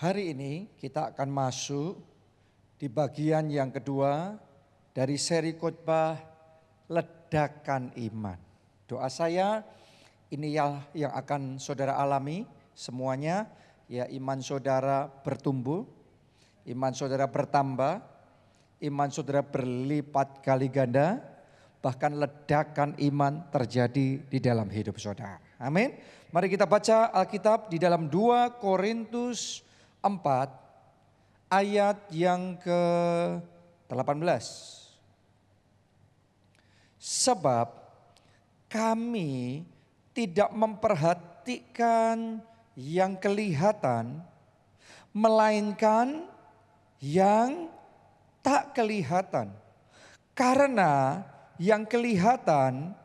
Hari ini kita akan masuk di bagian yang kedua dari seri khotbah ledakan iman. Doa saya ini yang akan saudara alami semuanya ya iman saudara bertumbuh, iman saudara bertambah, iman saudara berlipat kali ganda, bahkan ledakan iman terjadi di dalam hidup saudara. Amin. Mari kita baca Alkitab di dalam 2 Korintus 4 ayat yang ke-18. Sebab kami tidak memperhatikan yang kelihatan, melainkan yang tak kelihatan. Karena yang kelihatan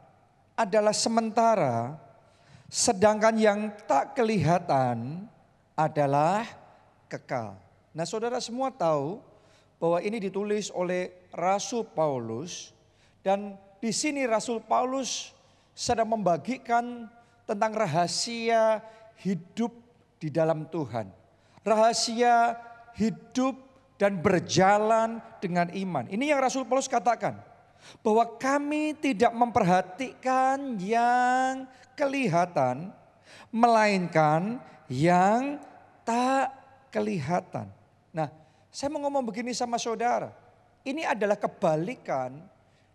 adalah sementara, sedangkan yang tak kelihatan adalah kekal. Nah saudara semua tahu bahwa ini ditulis oleh Rasul Paulus dan di sini Rasul Paulus sedang membagikan tentang rahasia hidup di dalam Tuhan. Rahasia hidup dan berjalan dengan iman. Ini yang Rasul Paulus katakan. Bahwa kami tidak memperhatikan yang kelihatan, melainkan yang tak kelihatan. Nah, saya mau ngomong begini sama saudara. Ini adalah kebalikan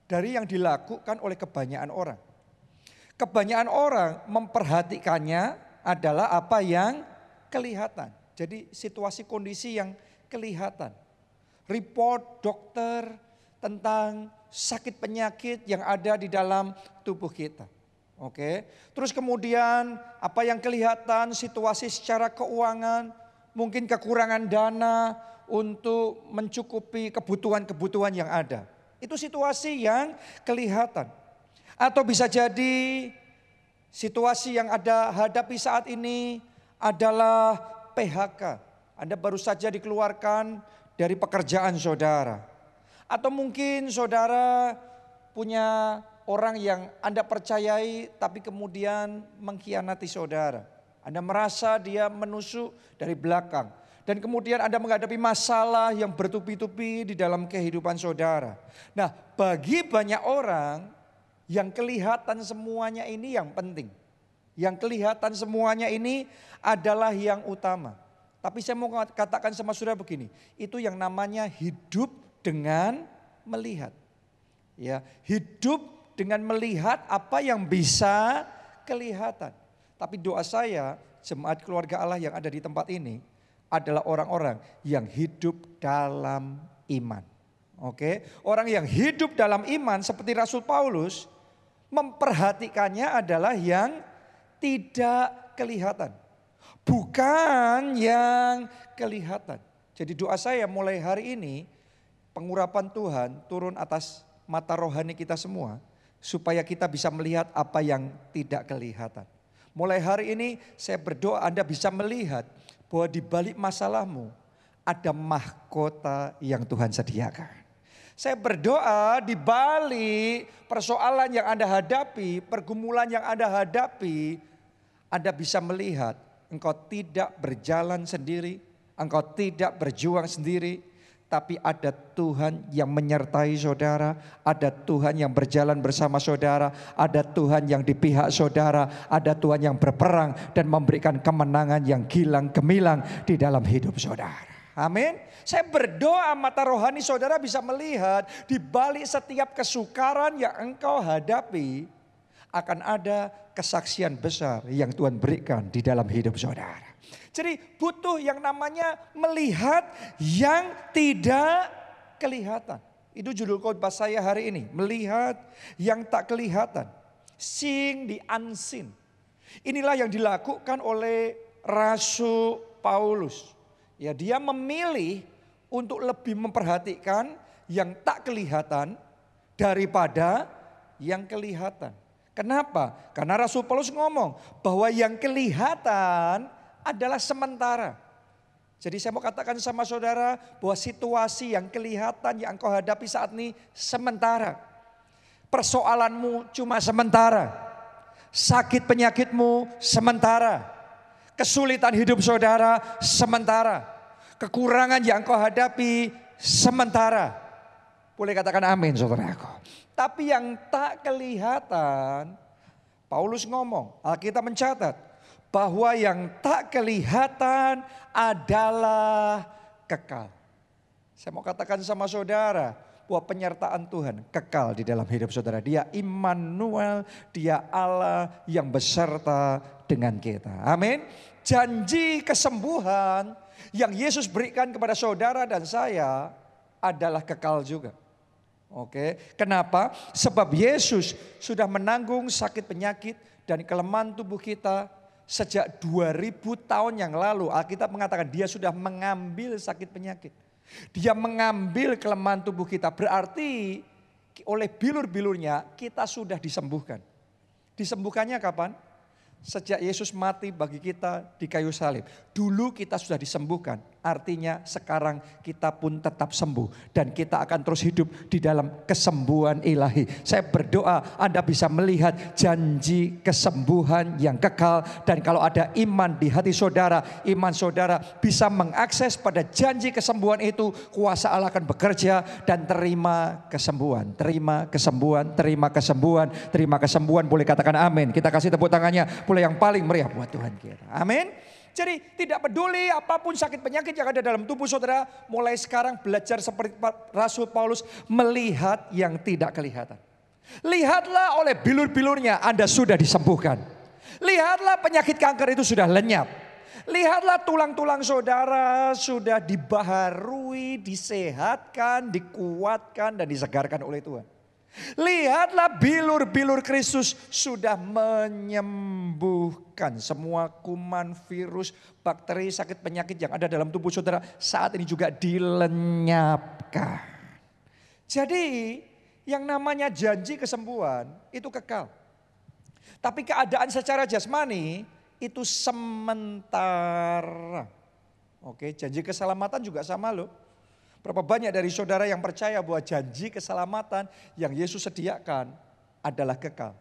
dari yang dilakukan oleh kebanyakan orang. Kebanyakan orang memperhatikannya adalah apa yang kelihatan. Jadi situasi kondisi yang kelihatan. Report dokter tentang sakit penyakit yang ada di dalam tubuh kita. Oke. Terus kemudian apa yang kelihatan situasi secara keuangan, mungkin kekurangan dana untuk mencukupi kebutuhan-kebutuhan yang ada. Itu situasi yang kelihatan. Atau bisa jadi situasi yang ada hadapi saat ini adalah PHK. Anda baru saja dikeluarkan dari pekerjaan saudara. Atau mungkin saudara punya orang yang Anda percayai tapi kemudian mengkhianati saudara. Anda merasa dia menusuk dari belakang. Dan kemudian Anda menghadapi masalah yang bertubi-tubi di dalam kehidupan saudara. Nah bagi banyak orang yang kelihatan semuanya ini yang penting. Yang kelihatan semuanya ini adalah yang utama. Tapi saya mau katakan sama saudara begini, itu yang namanya hidup dengan melihat. Ya, hidup dengan melihat apa yang bisa kelihatan. Tapi doa saya, jemaat keluarga Allah yang ada di tempat ini adalah orang-orang yang hidup dalam iman. Oke, orang yang hidup dalam iman seperti Rasul Paulus memperhatikannya adalah yang tidak kelihatan. Bukan yang kelihatan. Jadi doa saya mulai hari ini pengurapan Tuhan turun atas mata rohani kita semua supaya kita bisa melihat apa yang tidak kelihatan. Mulai hari ini saya berdoa Anda bisa melihat bahwa di balik masalahmu ada mahkota yang Tuhan sediakan. Saya berdoa di balik persoalan yang Anda hadapi, pergumulan yang Anda hadapi, Anda bisa melihat engkau tidak berjalan sendiri, engkau tidak berjuang sendiri, tapi ada Tuhan yang menyertai saudara, ada Tuhan yang berjalan bersama saudara, ada Tuhan yang di pihak saudara, ada Tuhan yang berperang dan memberikan kemenangan yang gilang gemilang di dalam hidup saudara. Amin. Saya berdoa mata rohani saudara bisa melihat di balik setiap kesukaran yang engkau hadapi akan ada kesaksian besar yang Tuhan berikan di dalam hidup saudara. Jadi butuh yang namanya melihat yang tidak kelihatan. Itu judul khotbah saya hari ini. Melihat yang tak kelihatan. Seeing the unseen. Inilah yang dilakukan oleh Rasul Paulus. Ya, dia memilih untuk lebih memperhatikan yang tak kelihatan daripada yang kelihatan. Kenapa? Karena Rasul Paulus ngomong bahwa yang kelihatan adalah sementara. Jadi saya mau katakan sama saudara bahwa situasi yang kelihatan yang engkau hadapi saat ini sementara. Persoalanmu cuma sementara. Sakit penyakitmu sementara. Kesulitan hidup saudara sementara. Kekurangan yang kau hadapi sementara. Boleh katakan amin saudaraku. Tapi yang tak kelihatan, Paulus ngomong, Alkitab mencatat bahwa yang tak kelihatan adalah kekal. Saya mau katakan sama saudara, bahwa penyertaan Tuhan kekal di dalam hidup saudara. Dia Immanuel, dia Allah yang beserta dengan kita. Amin. Janji kesembuhan yang Yesus berikan kepada saudara dan saya adalah kekal juga. Oke, kenapa? Sebab Yesus sudah menanggung sakit penyakit dan kelemahan tubuh kita sejak 2000 tahun yang lalu. Alkitab mengatakan dia sudah mengambil sakit penyakit. Dia mengambil kelemahan tubuh kita. Berarti oleh bilur-bilurnya kita sudah disembuhkan. Disembuhkannya kapan? Sejak Yesus mati bagi kita di kayu salib. Dulu kita sudah disembuhkan. Artinya sekarang kita pun tetap sembuh dan kita akan terus hidup di dalam kesembuhan ilahi. Saya berdoa Anda bisa melihat janji kesembuhan yang kekal dan kalau ada iman di hati saudara, iman saudara bisa mengakses pada janji kesembuhan itu, kuasa Allah akan bekerja dan terima kesembuhan, terima kesembuhan, terima kesembuhan, terima kesembuhan. Boleh katakan amin. Kita kasih tepuk tangannya, boleh yang paling meriah buat Tuhan kita. Amin. Jadi tidak peduli apa pun sakit penyakit yang ada dalam tubuh saudara, mulai sekarang belajar seperti Rasul Paulus melihat yang tidak kelihatan. Lihatlah oleh bilur-bilurnya Anda sudah disembuhkan. Lihatlah penyakit kanker itu sudah lenyap. Lihatlah tulang-tulang saudara sudah dibaharui, disehatkan, dikuatkan dan disegarkan oleh Tuhan. Lihatlah bilur-bilur Kristus sudah menyembuhkan semua kuman, virus, bakteri, sakit penyakit yang ada dalam tubuh saudara saat ini juga dilenyapkan. Jadi yang namanya janji kesembuhan itu kekal. Tapi keadaan secara jasmani itu sementara. Oke, janji keselamatan juga sama loh. Berapa banyak dari saudara yang percaya bahwa janji keselamatan yang Yesus sediakan adalah kekal.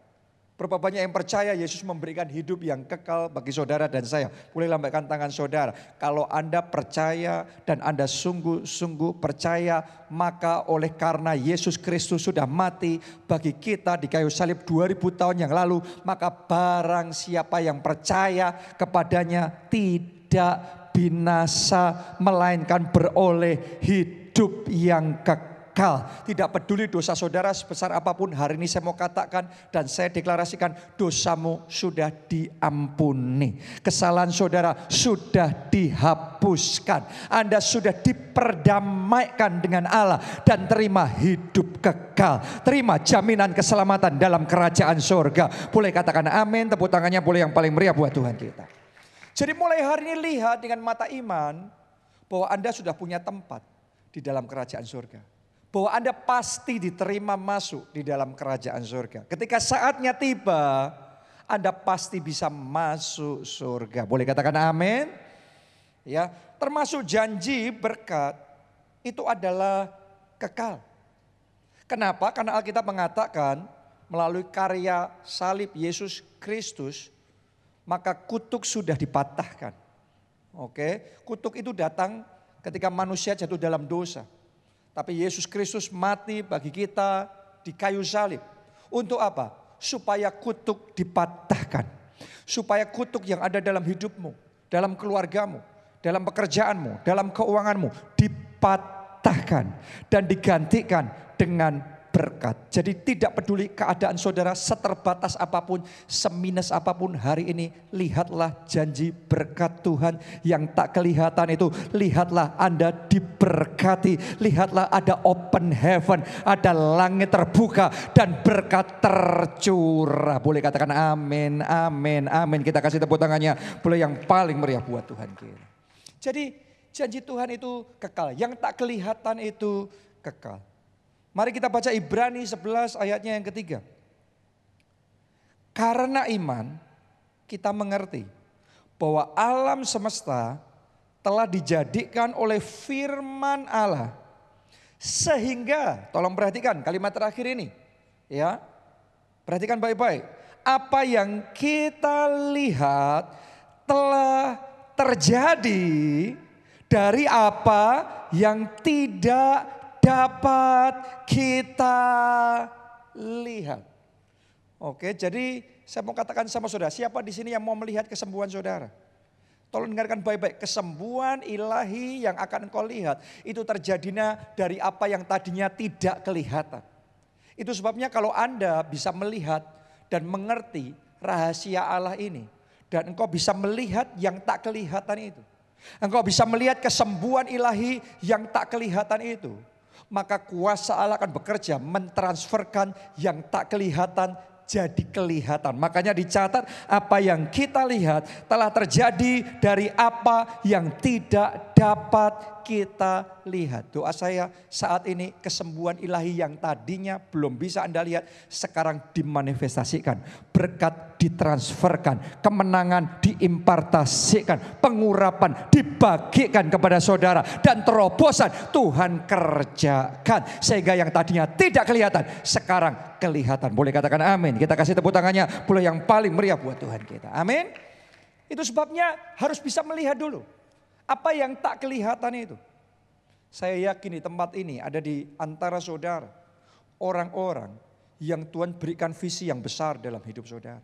Berapa banyak yang percaya Yesus memberikan hidup yang kekal bagi saudara dan saya. Boleh lambaikan tangan saudara. Kalau Anda percaya dan Anda sungguh-sungguh percaya, maka oleh karena Yesus Kristus sudah mati bagi kita di kayu salib 2000 tahun yang lalu, maka barang siapa yang percaya kepadanya tidak binasa melainkan beroleh hidup yang kekal. Tidak peduli dosa saudara sebesar apa pun hari ini saya mau katakan dan saya deklarasikan dosamu sudah diampuni. Kesalahan saudara sudah dihapuskan. Anda sudah diperdamaikan dengan Allah dan terima hidup kekal. Terima jaminan keselamatan dalam kerajaan surga. Boleh katakan amin, tepuk tangannya boleh yang paling meriah buat Tuhan kita. Jadi mulai hari ini lihat dengan mata iman bahwa Anda sudah punya tempat di dalam kerajaan surga. Bahwa Anda pasti diterima masuk di dalam kerajaan surga. Ketika saatnya tiba, Anda pasti bisa masuk surga. Boleh katakan amin? Ya, termasuk janji berkat itu adalah kekal. Kenapa? Karena Alkitab mengatakan melalui karya salib Yesus Kristus maka kutuk sudah dipatahkan. Oke, kutuk itu datang ketika manusia jatuh dalam dosa. Tapi Yesus Kristus mati bagi kita di kayu salib. Untuk apa? Supaya kutuk dipatahkan. Supaya kutuk yang ada dalam hidupmu, dalam keluargamu, dalam pekerjaanmu, dalam keuanganmu dipatahkan dan digantikan dengan berkat. Jadi tidak peduli keadaan saudara seterbatas apa pun, seminus apa pun hari ini, lihatlah janji berkat Tuhan yang tak kelihatan itu. Lihatlah Anda diberkati, lihatlah ada open heaven, ada langit terbuka dan berkat tercurah. Boleh katakan amin, amin, amin. Kita kasih tepuk tangannya, boleh yang paling meriah buat Tuhan. Jadi janji Tuhan itu kekal, yang tak kelihatan itu kekal. Mari kita baca Ibrani 11 ayatnya yang ketiga. Karena iman kita mengerti bahwa alam semesta telah dijadikan oleh firman Allah. Sehingga, tolong perhatikan kalimat terakhir ini. Ya, perhatikan baik-baik. Apa yang kita lihat telah terjadi dari apa yang tidak dapat kita lihat. Oke, jadi saya mau katakan sama saudara, siapa di sini yang mau melihat kesembuhan saudara? Tolong dengarkan baik-baik, kesembuhan ilahi yang akan engkau lihat itu terjadinya dari apa yang tadinya tidak kelihatan. Itu sebabnya kalau Anda bisa melihat dan mengerti rahasia Allah ini dan engkau bisa melihat yang tak kelihatan itu. Engkau bisa melihat kesembuhan ilahi yang tak kelihatan itu. Maka kuasa Allah akan bekerja mentransferkan yang tak kelihatan jadi kelihatan. Makanya dicatat apa yang kita lihat telah terjadi dari apa yang tidak dapat kita lihat. Doa saya saat ini kesembuhan ilahi yang tadinya belum bisa Anda lihat sekarang dimanifestasikan. Berkat ditransferkan, kemenangan diimpartasikan, pengurapan dibagikan kepada saudara dan terobosan Tuhan kerjakan sehingga yang tadinya tidak kelihatan sekarang kelihatan. Boleh katakan amin. Kita kasih tepuk tangannya boleh yang paling meriah buat Tuhan kita. Amin. Itu sebabnya harus bisa melihat dulu. Apa yang tak kelihatan itu? Saya yakin di tempat ini ada di antara saudara. Orang-orang yang Tuhan berikan visi yang besar dalam hidup saudara.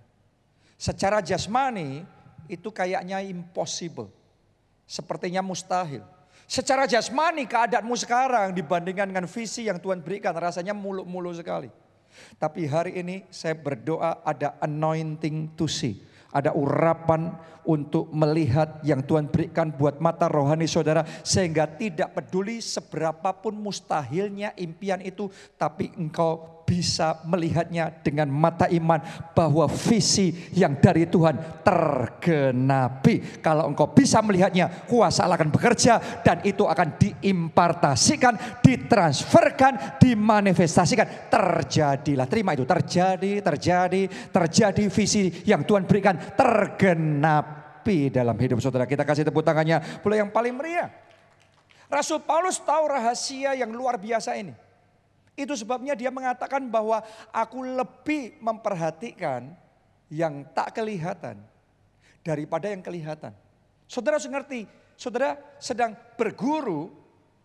Secara jasmani itu kayaknya impossible. Sepertinya mustahil. Secara jasmani keadaanmu sekarang dibandingkan dengan visi yang Tuhan berikan rasanya mulu-mulu sekali. Tapi hari ini saya berdoa ada anointing to see ada urapan untuk melihat yang Tuhan berikan buat mata rohani saudara sehingga tidak peduli seberapapun mustahilnya impian itu tapi engkau bisa melihatnya dengan mata iman bahwa visi yang dari Tuhan tergenapi. Kalau engkau bisa melihatnya, kuasa Allah akan bekerja dan itu akan diimpartasikan, ditransferkan, dimanifestasikan. Terjadilah, terima itu, terjadi, terjadi, terjadi visi yang Tuhan berikan tergenapi dalam hidup saudara. Kita kasih tepuk tangannya, boleh yang paling meriah. Rasul Paulus tahu rahasia yang luar biasa ini. Itu sebabnya dia mengatakan bahwa aku lebih memperhatikan yang tak kelihatan daripada yang kelihatan. Saudara harus ngerti, saudara sedang berguru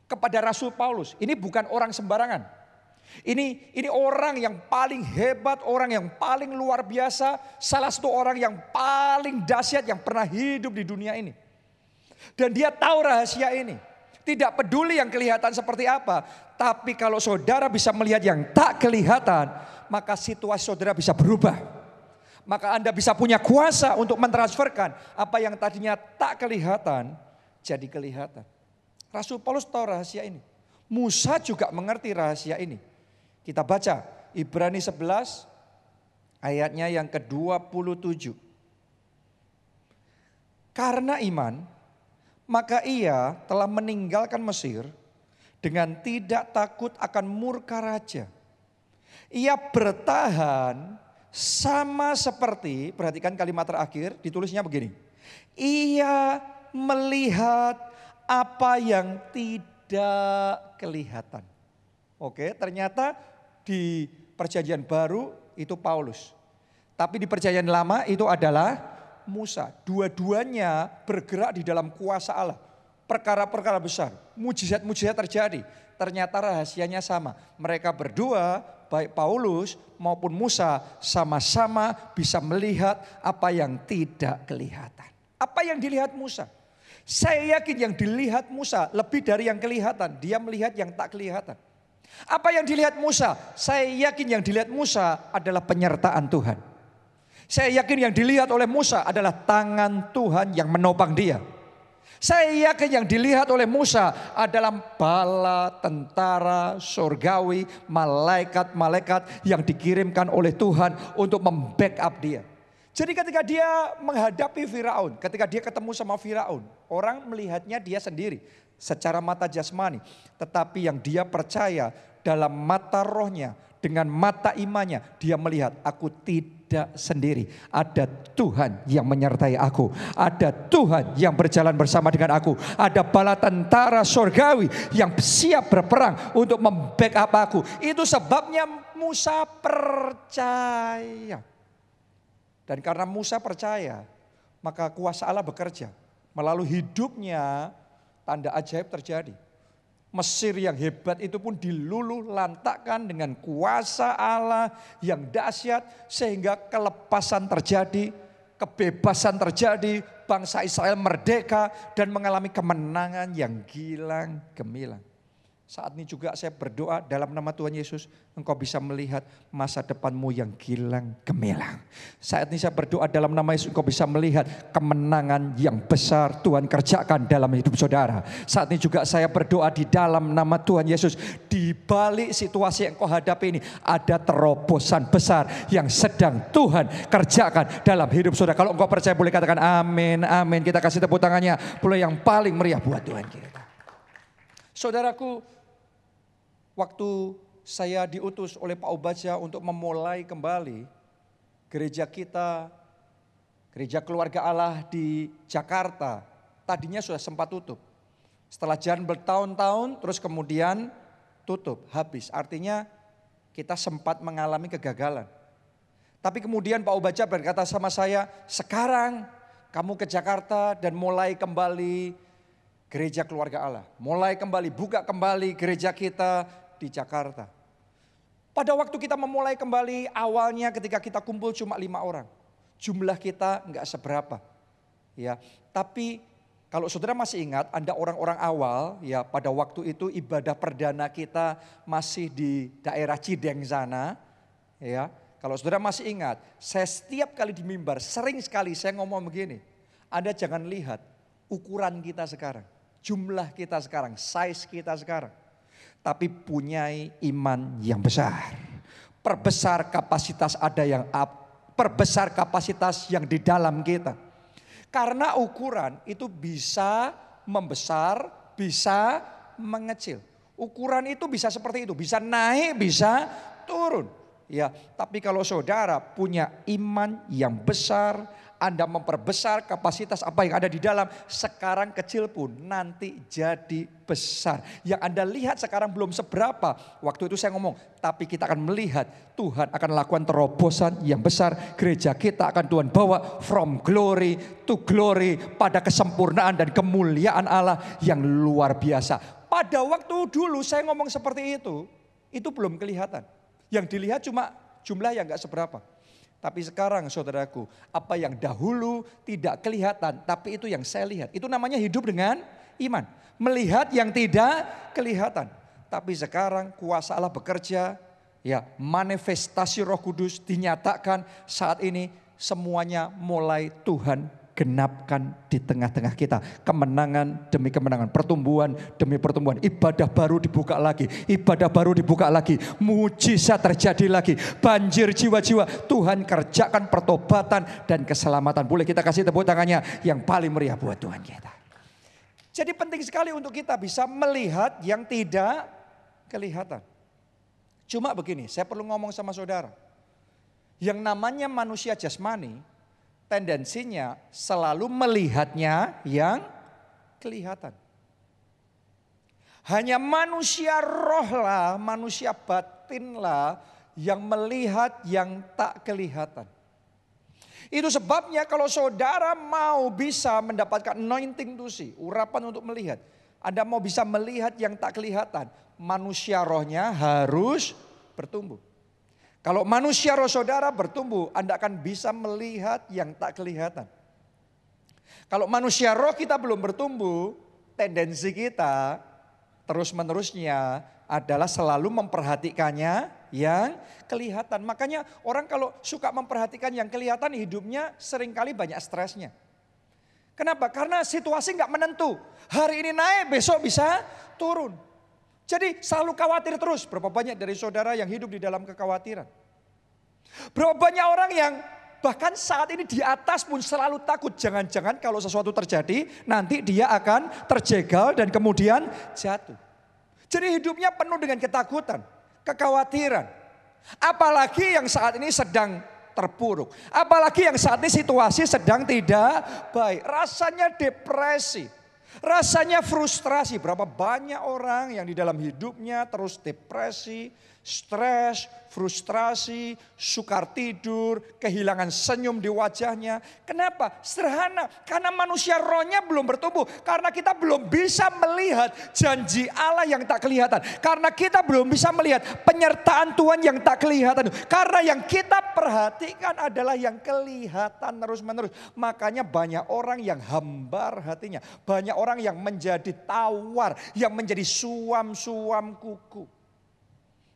kepada Rasul Paulus. Ini bukan orang sembarangan. Ini ini orang yang paling hebat, orang yang paling luar biasa, salah satu orang yang paling dahsyat yang pernah hidup di dunia ini. Dan dia tahu rahasia ini. Tidak peduli yang kelihatan seperti apa, tapi kalau saudara bisa melihat yang tak kelihatan, maka situasi saudara bisa berubah. Maka Anda bisa punya kuasa untuk mentransferkan apa yang tadinya tak kelihatan jadi kelihatan. Rasul Paulus tahu rahasia ini. Musa juga mengerti rahasia ini. Kita baca Ibrani 11 ayatnya yang ke-27. Karena iman, maka ia telah meninggalkan Mesir dengan tidak takut akan murka raja. Ia bertahan sama seperti, perhatikan kalimat terakhir, ditulisnya begini. Ia melihat apa yang tidak kelihatan. Oke, ternyata di perjanjian baru itu Paulus. Tapi di perjanjian lama itu adalah Musa. Dua-duanya bergerak di dalam kuasa Allah. Perkara-perkara besar, mujizat-mujizat terjadi. Ternyata rahasianya sama. Mereka berdua, baik Paulus maupun Musa, sama-sama bisa melihat apa yang tidak kelihatan. Apa yang dilihat Musa? Saya yakin yang dilihat Musa lebih dari yang kelihatan. Dia melihat yang tak kelihatan. Apa yang dilihat Musa? Saya yakin yang dilihat Musa adalah penyertaan Tuhan. Saya yakin yang dilihat oleh Musa adalah tangan Tuhan yang menopang dia. Saya yakin yang dilihat oleh Musa adalah bala tentara surgawi, malaikat-malaikat yang dikirimkan oleh Tuhan untuk membackup dia. Jadi ketika dia menghadapi Firaun, ketika dia ketemu sama Firaun, orang melihatnya dia sendiri secara mata jasmani, tetapi yang dia percaya dalam mata rohnya, dengan mata imannya, dia melihat aku tidak tidak sendiri. Ada Tuhan yang menyertai aku. Ada Tuhan yang berjalan bersama dengan aku. Ada bala tentara surgawi yang siap berperang untuk membackup aku. Itu sebabnya Musa percaya. Dan karena Musa percaya, maka kuasa Allah bekerja. Melalui hidupnya tanda ajaib terjadi. Mesir yang hebat itu pun diluluh lantakkan dengan kuasa Allah yang dahsyat sehingga kelepasan terjadi, kebebasan terjadi, bangsa Israel merdeka dan mengalami kemenangan yang gilang gemilang. Saat ini juga saya berdoa dalam nama Tuhan Yesus, engkau bisa melihat masa depanmu yang gilang gemilang. Saat ini saya berdoa dalam nama Yesus, engkau bisa melihat kemenangan yang besar Tuhan kerjakan dalam hidup saudara. Saat ini juga saya berdoa di dalam nama Tuhan Yesus, di balik situasi yang kau hadapi ini ada terobosan besar yang sedang Tuhan kerjakan dalam hidup saudara. Kalau engkau percaya boleh katakan amin, amin. Kita kasih tepuk tangannya, boleh yang paling meriah buat Tuhan kita. Saudaraku, waktu saya diutus oleh Pak Obaja untuk memulai kembali gereja kita, gereja keluarga Allah di Jakarta, tadinya sudah sempat tutup. Setelah jalan bertahun-tahun, terus kemudian tutup, habis. Artinya kita sempat mengalami kegagalan. Tapi kemudian Pak Obaja berkata sama saya, sekarang kamu ke Jakarta dan mulai kembali gereja keluarga Allah. Mulai kembali, buka kembali gereja kita di Jakarta. Pada waktu kita memulai kembali awalnya ketika kita kumpul cuma lima orang. Jumlah kita nggak seberapa. Ya, tapi kalau saudara masih ingat, Anda orang-orang awal, ya pada waktu itu ibadah perdana kita masih di daerah Cideng sana, ya. Kalau saudara masih ingat, saya setiap kali di mimbar, sering sekali saya ngomong begini, Anda jangan lihat ukuran kita sekarang, jumlah kita sekarang, size kita sekarang tapi punya iman yang besar. Perbesar kapasitas ada yang up, perbesar kapasitas yang di dalam kita. Karena ukuran itu bisa membesar, bisa mengecil. Ukuran itu bisa seperti itu, bisa naik, bisa turun. Ya, tapi kalau saudara punya iman yang besar, anda memperbesar kapasitas apa yang ada di dalam. Sekarang kecil pun nanti jadi besar. Yang Anda lihat sekarang belum seberapa. Waktu itu saya ngomong, tapi kita akan melihat Tuhan akan lakukan terobosan yang besar. Gereja kita akan Tuhan bawa from glory to glory pada kesempurnaan dan kemuliaan Allah yang luar biasa. Pada waktu dulu saya ngomong seperti itu, itu belum kelihatan. Yang dilihat cuma jumlah yang gak seberapa. Tapi sekarang saudaraku, apa yang dahulu tidak kelihatan, tapi itu yang saya lihat. Itu namanya hidup dengan iman. Melihat yang tidak kelihatan. Tapi sekarang kuasa Allah bekerja, ya manifestasi roh kudus dinyatakan saat ini semuanya mulai Tuhan genapkan di tengah-tengah kita. Kemenangan demi kemenangan, pertumbuhan demi pertumbuhan. Ibadah baru dibuka lagi, ibadah baru dibuka lagi. Mujizat terjadi lagi, banjir jiwa-jiwa. Tuhan kerjakan pertobatan dan keselamatan. Boleh kita kasih tepuk tangannya yang paling meriah buat Tuhan kita. Jadi penting sekali untuk kita bisa melihat yang tidak kelihatan. Cuma begini, saya perlu ngomong sama saudara. Yang namanya manusia jasmani tendensinya selalu melihatnya yang kelihatan. Hanya manusia rohlah, manusia batinlah yang melihat yang tak kelihatan. Itu sebabnya kalau saudara mau bisa mendapatkan anointing see, urapan untuk melihat. Anda mau bisa melihat yang tak kelihatan, manusia rohnya harus bertumbuh. Kalau manusia roh saudara bertumbuh, Anda akan bisa melihat yang tak kelihatan. Kalau manusia roh kita belum bertumbuh, tendensi kita terus-menerusnya adalah selalu memperhatikannya yang kelihatan. Makanya orang kalau suka memperhatikan yang kelihatan hidupnya sering kali banyak stresnya. Kenapa? Karena situasi nggak menentu. Hari ini naik, besok bisa turun. Jadi selalu khawatir terus. Berapa banyak dari saudara yang hidup di dalam kekhawatiran? Berapa banyak orang yang bahkan saat ini di atas pun selalu takut. Jangan-jangan kalau sesuatu terjadi nanti dia akan terjegal dan kemudian jatuh. Jadi hidupnya penuh dengan ketakutan, kekhawatiran. Apalagi yang saat ini sedang terpuruk. Apalagi yang saat ini situasi sedang tidak baik. Rasanya depresi. Rasanya frustrasi, berapa banyak orang yang di dalam hidupnya terus depresi, stres, frustrasi, sukar tidur, kehilangan senyum di wajahnya. Kenapa? Sederhana, karena manusia rohnya belum bertumbuh. Karena kita belum bisa melihat janji Allah yang tak kelihatan. Karena kita belum bisa melihat penyertaan Tuhan yang tak kelihatan. Karena yang kita perhatikan adalah yang kelihatan terus-menerus. Makanya banyak orang yang hambar hatinya. Banyak orang yang menjadi tawar, yang menjadi suam-suam kuku.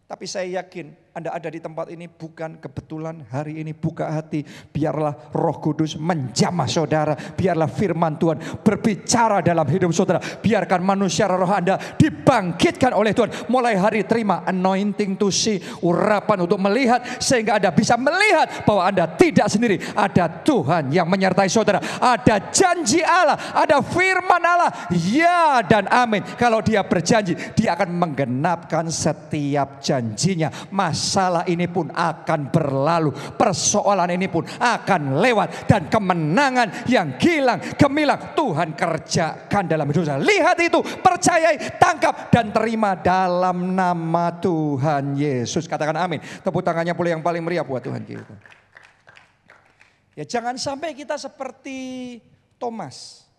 Tapi saya yakin anda ada di tempat ini bukan kebetulan hari ini buka hati. Biarlah roh kudus menjamah saudara. Biarlah firman Tuhan berbicara dalam hidup saudara. Biarkan manusia roh Anda dibangkitkan oleh Tuhan. Mulai hari terima anointing to see. Urapan untuk melihat. Sehingga Anda bisa melihat bahwa Anda tidak sendiri. Ada Tuhan yang menyertai saudara. Ada janji Allah. Ada firman Allah. Ya dan amin. Kalau dia berjanji dia akan menggenapkan setiap janjinya. Mas masalah ini pun akan berlalu. Persoalan ini pun akan lewat. Dan kemenangan yang gilang, gemilang Tuhan kerjakan dalam hidup saya. Lihat itu, percayai, tangkap dan terima dalam nama Tuhan Yesus. Katakan amin. Tepuk tangannya pula yang paling meriah buat Tuhan kita. Ya jangan sampai kita seperti Thomas.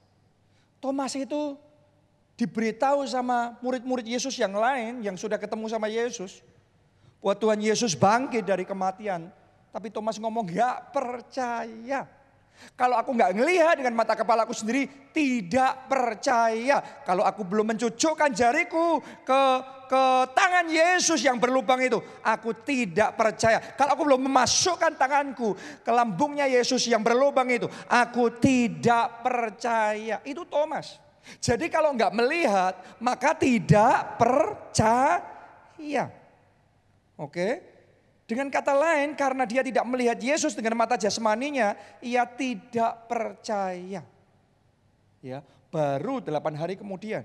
Thomas itu diberitahu sama murid-murid Yesus yang lain yang sudah ketemu sama Yesus. Buat Tuhan Yesus bangkit dari kematian. Tapi Thomas ngomong gak percaya. Kalau aku nggak ngelihat dengan mata kepala aku sendiri, tidak percaya. Kalau aku belum mencucukkan jariku ke ke tangan Yesus yang berlubang itu, aku tidak percaya. Kalau aku belum memasukkan tanganku ke lambungnya Yesus yang berlubang itu, aku tidak percaya. Itu Thomas. Jadi kalau nggak melihat, maka tidak percaya. Oke. Dengan kata lain karena dia tidak melihat Yesus dengan mata jasmaninya, ia tidak percaya. Ya, baru delapan hari kemudian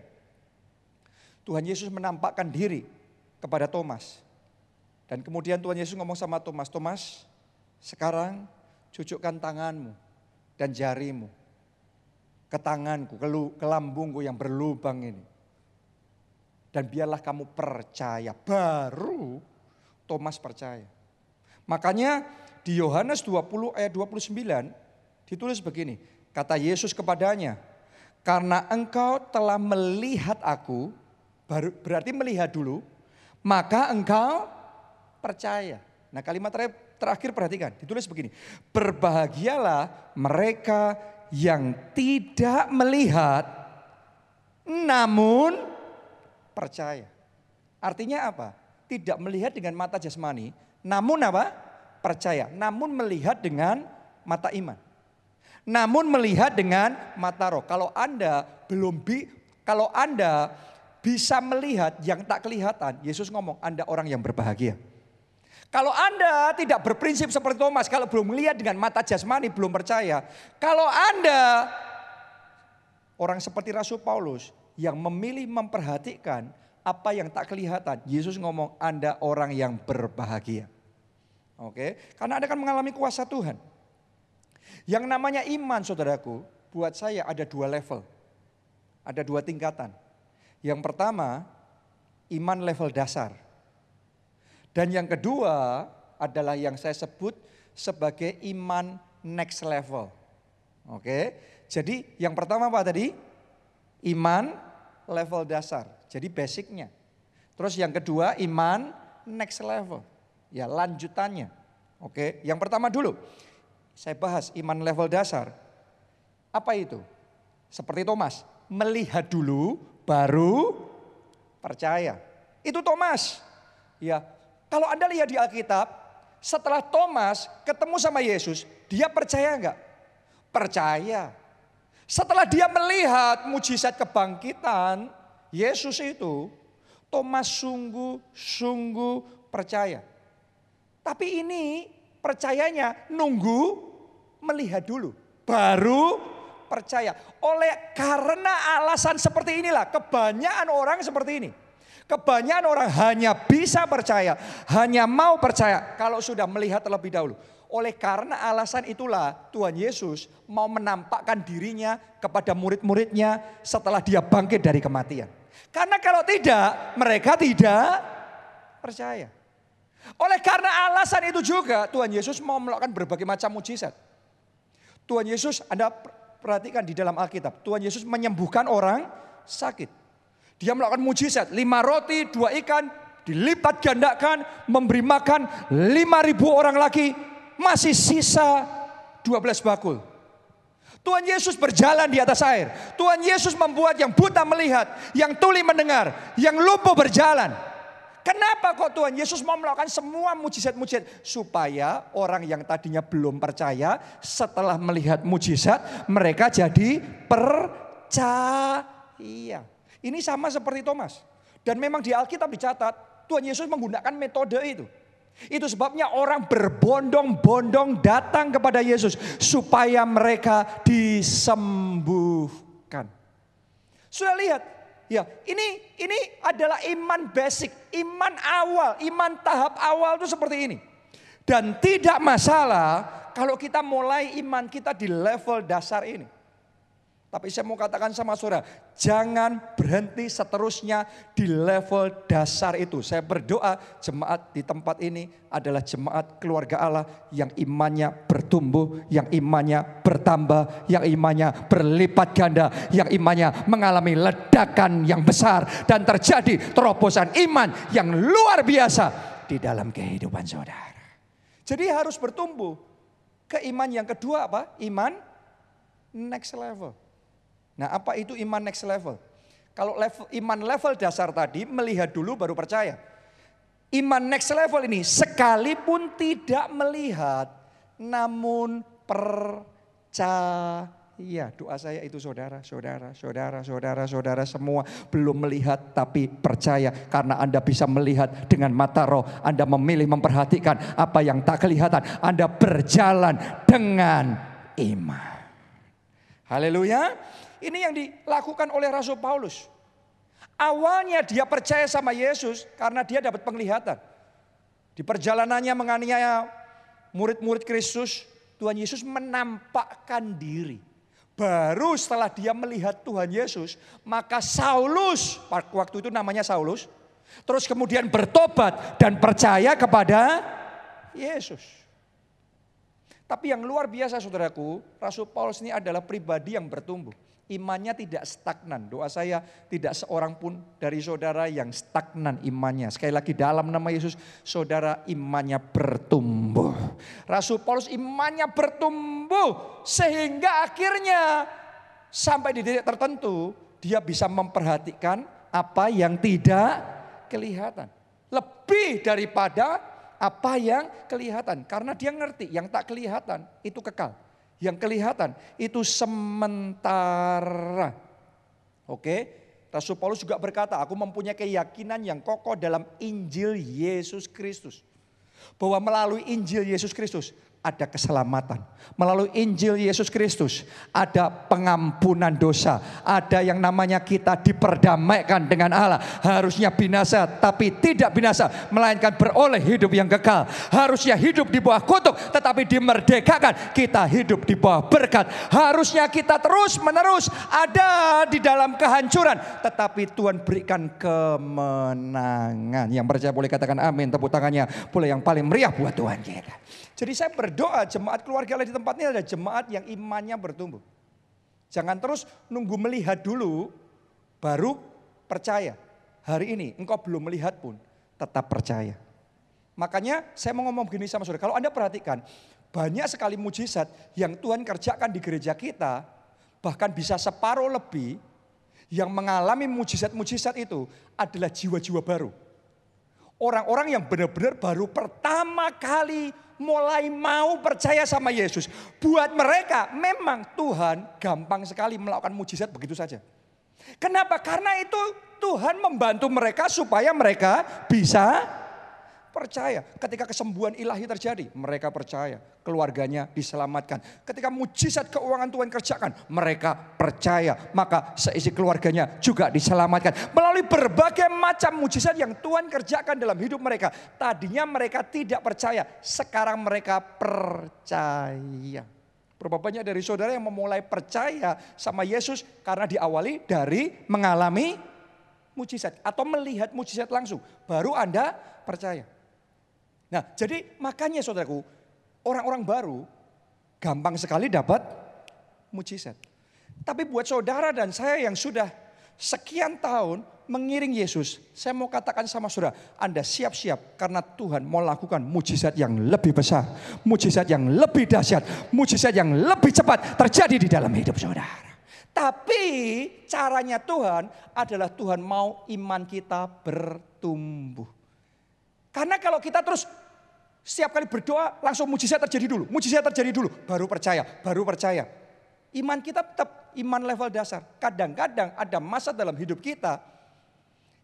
Tuhan Yesus menampakkan diri kepada Thomas. Dan kemudian Tuhan Yesus ngomong sama Thomas, Thomas, sekarang cucukkan tanganmu dan jarimu ke tanganku, ke lambungku yang berlubang ini. Dan biarlah kamu percaya. Baru Thomas percaya. Makanya di Yohanes 20 ayat 29 ditulis begini. Kata Yesus kepadanya, karena engkau telah melihat aku, berarti melihat dulu, maka engkau percaya. Nah kalimat terakhir perhatikan, ditulis begini. Berbahagialah mereka yang tidak melihat, namun percaya. Artinya apa? Tidak melihat dengan mata jasmani, namun apa? Percaya. Namun melihat dengan mata iman. Namun melihat dengan mata roh. Kalau Anda belum bi, kalau Anda bisa melihat yang tak kelihatan, Yesus ngomong, Anda orang yang berbahagia. Kalau Anda tidak berprinsip seperti Thomas, kalau belum melihat dengan mata jasmani, belum percaya. Kalau Anda orang seperti Rasul Paulus yang memilih memperhatikan apa yang tak kelihatan. Yesus ngomong Anda orang yang berbahagia. Oke, karena Anda akan mengalami kuasa Tuhan. Yang namanya iman saudaraku, buat saya ada dua level. Ada dua tingkatan. Yang pertama, iman level dasar. Dan yang kedua adalah yang saya sebut sebagai iman next level. Oke, jadi yang pertama apa tadi? Iman level dasar. Jadi basicnya. Terus yang kedua iman next level. Ya lanjutannya. Oke, yang pertama dulu. Saya bahas iman level dasar. Apa itu? Seperti Thomas, melihat dulu baru percaya. Itu Thomas. Ya, kalau Anda lihat di Alkitab, setelah Thomas ketemu sama Yesus, dia percaya enggak? Percaya. Setelah dia melihat mujizat kebangkitan, Yesus itu Thomas sungguh-sungguh percaya. Tapi ini percayanya nunggu melihat dulu. Baru percaya. Oleh karena alasan seperti inilah kebanyakan orang seperti ini. Kebanyakan orang hanya bisa percaya, hanya mau percaya kalau sudah melihat terlebih dahulu. Oleh karena alasan itulah Tuhan Yesus mau menampakkan dirinya kepada murid-muridnya setelah dia bangkit dari kematian. Karena kalau tidak, mereka tidak percaya. Oleh karena alasan itu juga Tuhan Yesus mau melakukan berbagai macam mujizat. Tuhan Yesus Anda perhatikan di dalam Alkitab. Tuhan Yesus menyembuhkan orang sakit. Dia melakukan mujizat. Lima roti, dua ikan, dilipat gandakan, memberi makan lima ribu orang lagi. Masih sisa dua belas bakul. Tuhan Yesus berjalan di atas air. Tuhan Yesus membuat yang buta melihat, yang tuli mendengar, yang lumpuh berjalan. Kenapa kok Tuhan Yesus mau melakukan semua mujizat-mujizat? Supaya orang yang tadinya belum percaya setelah melihat mujizat mereka jadi percaya. Ini sama seperti Thomas. Dan memang di Alkitab dicatat Tuhan Yesus menggunakan metode itu. Itu sebabnya orang berbondong-bondong datang kepada Yesus supaya mereka disembuhkan. Sudah lihat Ya, ini ini adalah iman basic, iman awal, iman tahap awal itu seperti ini. Dan tidak masalah kalau kita mulai iman kita di level dasar ini. Tapi saya mau katakan sama saudara, jangan berhenti seterusnya di level dasar itu. Saya berdoa jemaat di tempat ini adalah jemaat keluarga Allah yang imannya bertumbuh, yang imannya bertambah, yang imannya berlipat ganda, yang imannya mengalami ledakan yang besar dan terjadi terobosan iman yang luar biasa di dalam kehidupan saudara. Jadi harus bertumbuh. Ke iman yang kedua apa? Iman next level. Nah apa itu iman next level? Kalau level, iman level dasar tadi melihat dulu baru percaya. Iman next level ini sekalipun tidak melihat namun percaya. Doa saya itu saudara, saudara, saudara, saudara, saudara semua belum melihat tapi percaya karena Anda bisa melihat dengan mata roh. Anda memilih memperhatikan apa yang tak kelihatan. Anda berjalan dengan iman. Haleluya. Ini yang dilakukan oleh Rasul Paulus. Awalnya dia percaya sama Yesus karena dia dapat penglihatan. Di perjalanannya menganiaya murid-murid Kristus, Tuhan Yesus menampakkan diri. Baru setelah dia melihat Tuhan Yesus, maka Saulus, waktu itu namanya Saulus, terus kemudian bertobat dan percaya kepada Yesus. Tapi yang luar biasa saudaraku, Rasul Paulus ini adalah pribadi yang bertumbuh imannya tidak stagnan. Doa saya tidak seorang pun dari saudara yang stagnan imannya. Sekali lagi dalam nama Yesus, saudara imannya bertumbuh. Rasul Paulus imannya bertumbuh sehingga akhirnya sampai di titik tertentu dia bisa memperhatikan apa yang tidak kelihatan. Lebih daripada apa yang kelihatan. Karena dia ngerti yang tak kelihatan itu kekal yang kelihatan itu sementara. Oke, Rasul Paulus juga berkata, aku mempunyai keyakinan yang kokoh dalam Injil Yesus Kristus. Bahwa melalui Injil Yesus Kristus ada keselamatan. Melalui Injil Yesus Kristus ada pengampunan dosa. Ada yang namanya kita diperdamaikan dengan Allah. Harusnya binasa tapi tidak binasa. Melainkan beroleh hidup yang kekal. Harusnya hidup di bawah kutuk tetapi dimerdekakan. Kita hidup di bawah berkat. Harusnya kita terus menerus ada di dalam kehancuran. Tetapi Tuhan berikan kemenangan. Yang percaya boleh katakan amin. Tepuk tangannya boleh yang paling meriah buat Tuhan kita. Jadi saya berdoa jemaat keluarga Allah di tempat ini ada jemaat yang imannya bertumbuh. Jangan terus nunggu melihat dulu baru percaya. Hari ini engkau belum melihat pun tetap percaya. Makanya saya mau ngomong begini sama saudara. Kalau Anda perhatikan banyak sekali mujizat yang Tuhan kerjakan di gereja kita. Bahkan bisa separuh lebih yang mengalami mujizat-mujizat itu adalah jiwa-jiwa baru. Orang-orang yang benar-benar baru pertama kali mulai mau percaya sama Yesus. Buat mereka memang Tuhan gampang sekali melakukan mujizat begitu saja. Kenapa? Karena itu Tuhan membantu mereka supaya mereka bisa percaya. Ketika kesembuhan ilahi terjadi, mereka percaya. Keluarganya diselamatkan. Ketika mujizat keuangan Tuhan kerjakan, mereka percaya. Maka seisi keluarganya juga diselamatkan. Melalui berbagai macam mujizat yang Tuhan kerjakan dalam hidup mereka. Tadinya mereka tidak percaya, sekarang mereka percaya. Berapa banyak dari saudara yang memulai percaya sama Yesus karena diawali dari mengalami mujizat atau melihat mujizat langsung. Baru Anda percaya. Nah, jadi makanya saudaraku, orang-orang baru gampang sekali dapat mujizat. Tapi buat saudara dan saya yang sudah sekian tahun mengiring Yesus, saya mau katakan sama saudara, Anda siap-siap karena Tuhan mau lakukan mujizat yang lebih besar, mujizat yang lebih dahsyat, mujizat yang lebih cepat terjadi di dalam hidup saudara. Tapi caranya Tuhan adalah Tuhan mau iman kita bertumbuh. Karena kalau kita terus setiap kali berdoa langsung mujizat terjadi dulu, mujizat terjadi dulu, baru percaya, baru percaya. Iman kita tetap iman level dasar. Kadang-kadang ada masa dalam hidup kita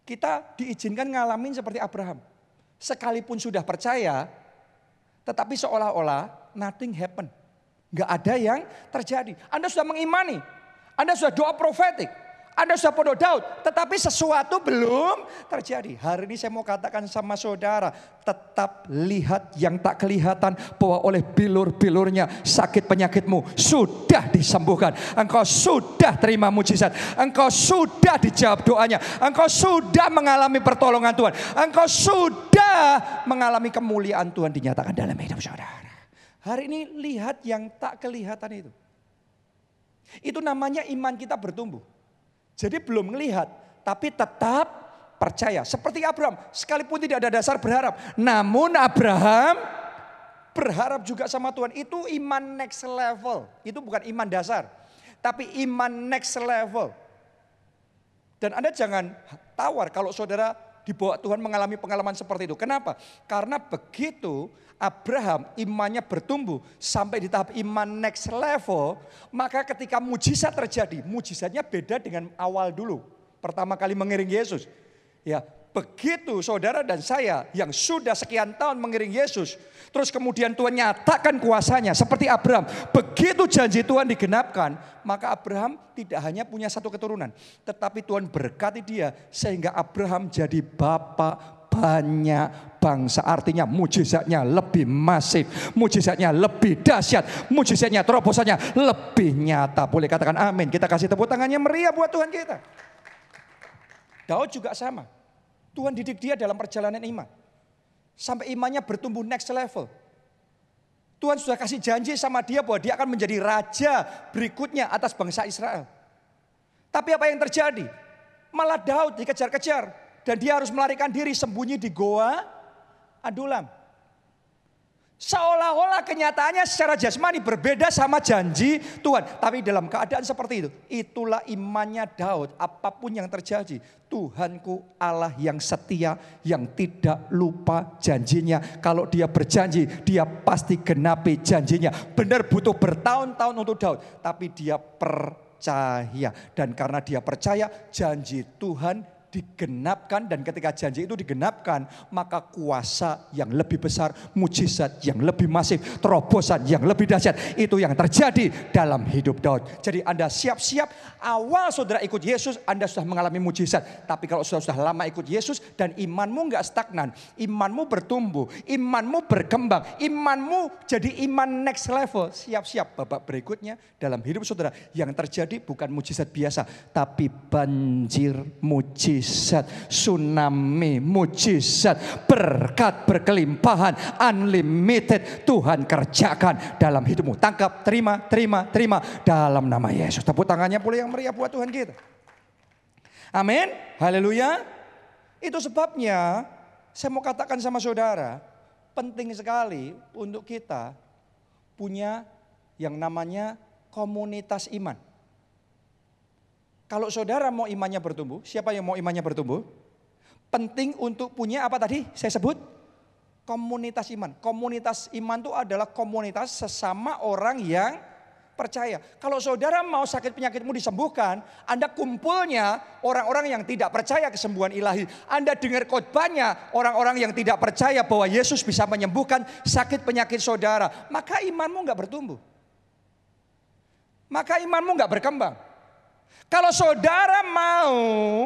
kita diizinkan ngalamin seperti Abraham. Sekalipun sudah percaya, tetapi seolah-olah nothing happen. Gak ada yang terjadi. Anda sudah mengimani, Anda sudah doa profetik, anda sudah podo Daud, tetapi sesuatu belum terjadi. Hari ini saya mau katakan sama saudara, tetap lihat yang tak kelihatan bahwa oleh bilur-bilurnya sakit penyakitmu sudah disembuhkan. Engkau sudah terima mujizat, engkau sudah dijawab doanya, engkau sudah mengalami pertolongan Tuhan, engkau sudah mengalami kemuliaan Tuhan dinyatakan dalam hidup saudara. Hari ini lihat yang tak kelihatan itu. Itu namanya iman kita bertumbuh. Jadi belum melihat, tapi tetap percaya. Seperti Abraham, sekalipun tidak ada dasar berharap. Namun Abraham berharap juga sama Tuhan. Itu iman next level. Itu bukan iman dasar. Tapi iman next level. Dan Anda jangan tawar kalau saudara dibawa Tuhan mengalami pengalaman seperti itu. Kenapa? Karena begitu Abraham imannya bertumbuh sampai di tahap iman next level, maka ketika mujizat terjadi, mujizatnya beda dengan awal dulu. Pertama kali mengiring Yesus. Ya, begitu saudara dan saya yang sudah sekian tahun mengiring Yesus, terus kemudian Tuhan nyatakan kuasanya seperti Abraham. Begitu janji Tuhan digenapkan, maka Abraham tidak hanya punya satu keturunan, tetapi Tuhan berkati dia sehingga Abraham jadi bapak banyak bangsa. Artinya mujizatnya lebih masif, mujizatnya lebih dahsyat, mujizatnya terobosannya lebih nyata. Boleh katakan amin. Kita kasih tepuk tangannya meriah buat Tuhan kita. Daud juga sama. Tuhan didik dia dalam perjalanan iman. Sampai imannya bertumbuh next level. Tuhan sudah kasih janji sama dia bahwa dia akan menjadi raja berikutnya atas bangsa Israel. Tapi apa yang terjadi? Malah Daud dikejar-kejar. Dan dia harus melarikan diri sembunyi di goa Adulam. Seolah-olah kenyataannya secara jasmani berbeda sama janji Tuhan. Tapi dalam keadaan seperti itu, itulah imannya Daud. Apa pun yang terjadi, Tuhanku Allah yang setia, yang tidak lupa janjinya. Kalau dia berjanji, dia pasti genapi janjinya. Benar butuh bertahun-tahun untuk Daud. Tapi dia percaya. Dan karena dia percaya, janji Tuhan digenapkan dan ketika janji itu digenapkan maka kuasa yang lebih besar, mujizat yang lebih masif, terobosan yang lebih dahsyat itu yang terjadi dalam hidup Daud. Jadi Anda siap-siap awal saudara ikut Yesus Anda sudah mengalami mujizat. Tapi kalau sudah sudah lama ikut Yesus dan imanmu nggak stagnan, imanmu bertumbuh, imanmu berkembang, imanmu jadi iman next level. Siap-siap babak berikutnya dalam hidup saudara yang terjadi bukan mujizat biasa tapi banjir mujizat mujizat, tsunami mujizat, berkat berkelimpahan, unlimited Tuhan kerjakan dalam hidupmu. Tangkap, terima, terima, terima dalam nama Yesus. Tepuk tangannya boleh yang meriah buat Tuhan kita. Amin. Haleluya. Itu sebabnya saya mau katakan sama saudara, penting sekali untuk kita punya yang namanya komunitas iman. Kalau saudara mau imannya bertumbuh, siapa yang mau imannya bertumbuh? Penting untuk punya apa tadi saya sebut? Komunitas iman. Komunitas iman itu adalah komunitas sesama orang yang percaya. Kalau saudara mau sakit penyakitmu disembuhkan, Anda kumpulnya orang-orang yang tidak percaya kesembuhan ilahi. Anda dengar khotbahnya orang-orang yang tidak percaya bahwa Yesus bisa menyembuhkan sakit penyakit saudara. Maka imanmu nggak bertumbuh. Maka imanmu nggak berkembang. Kalau saudara mau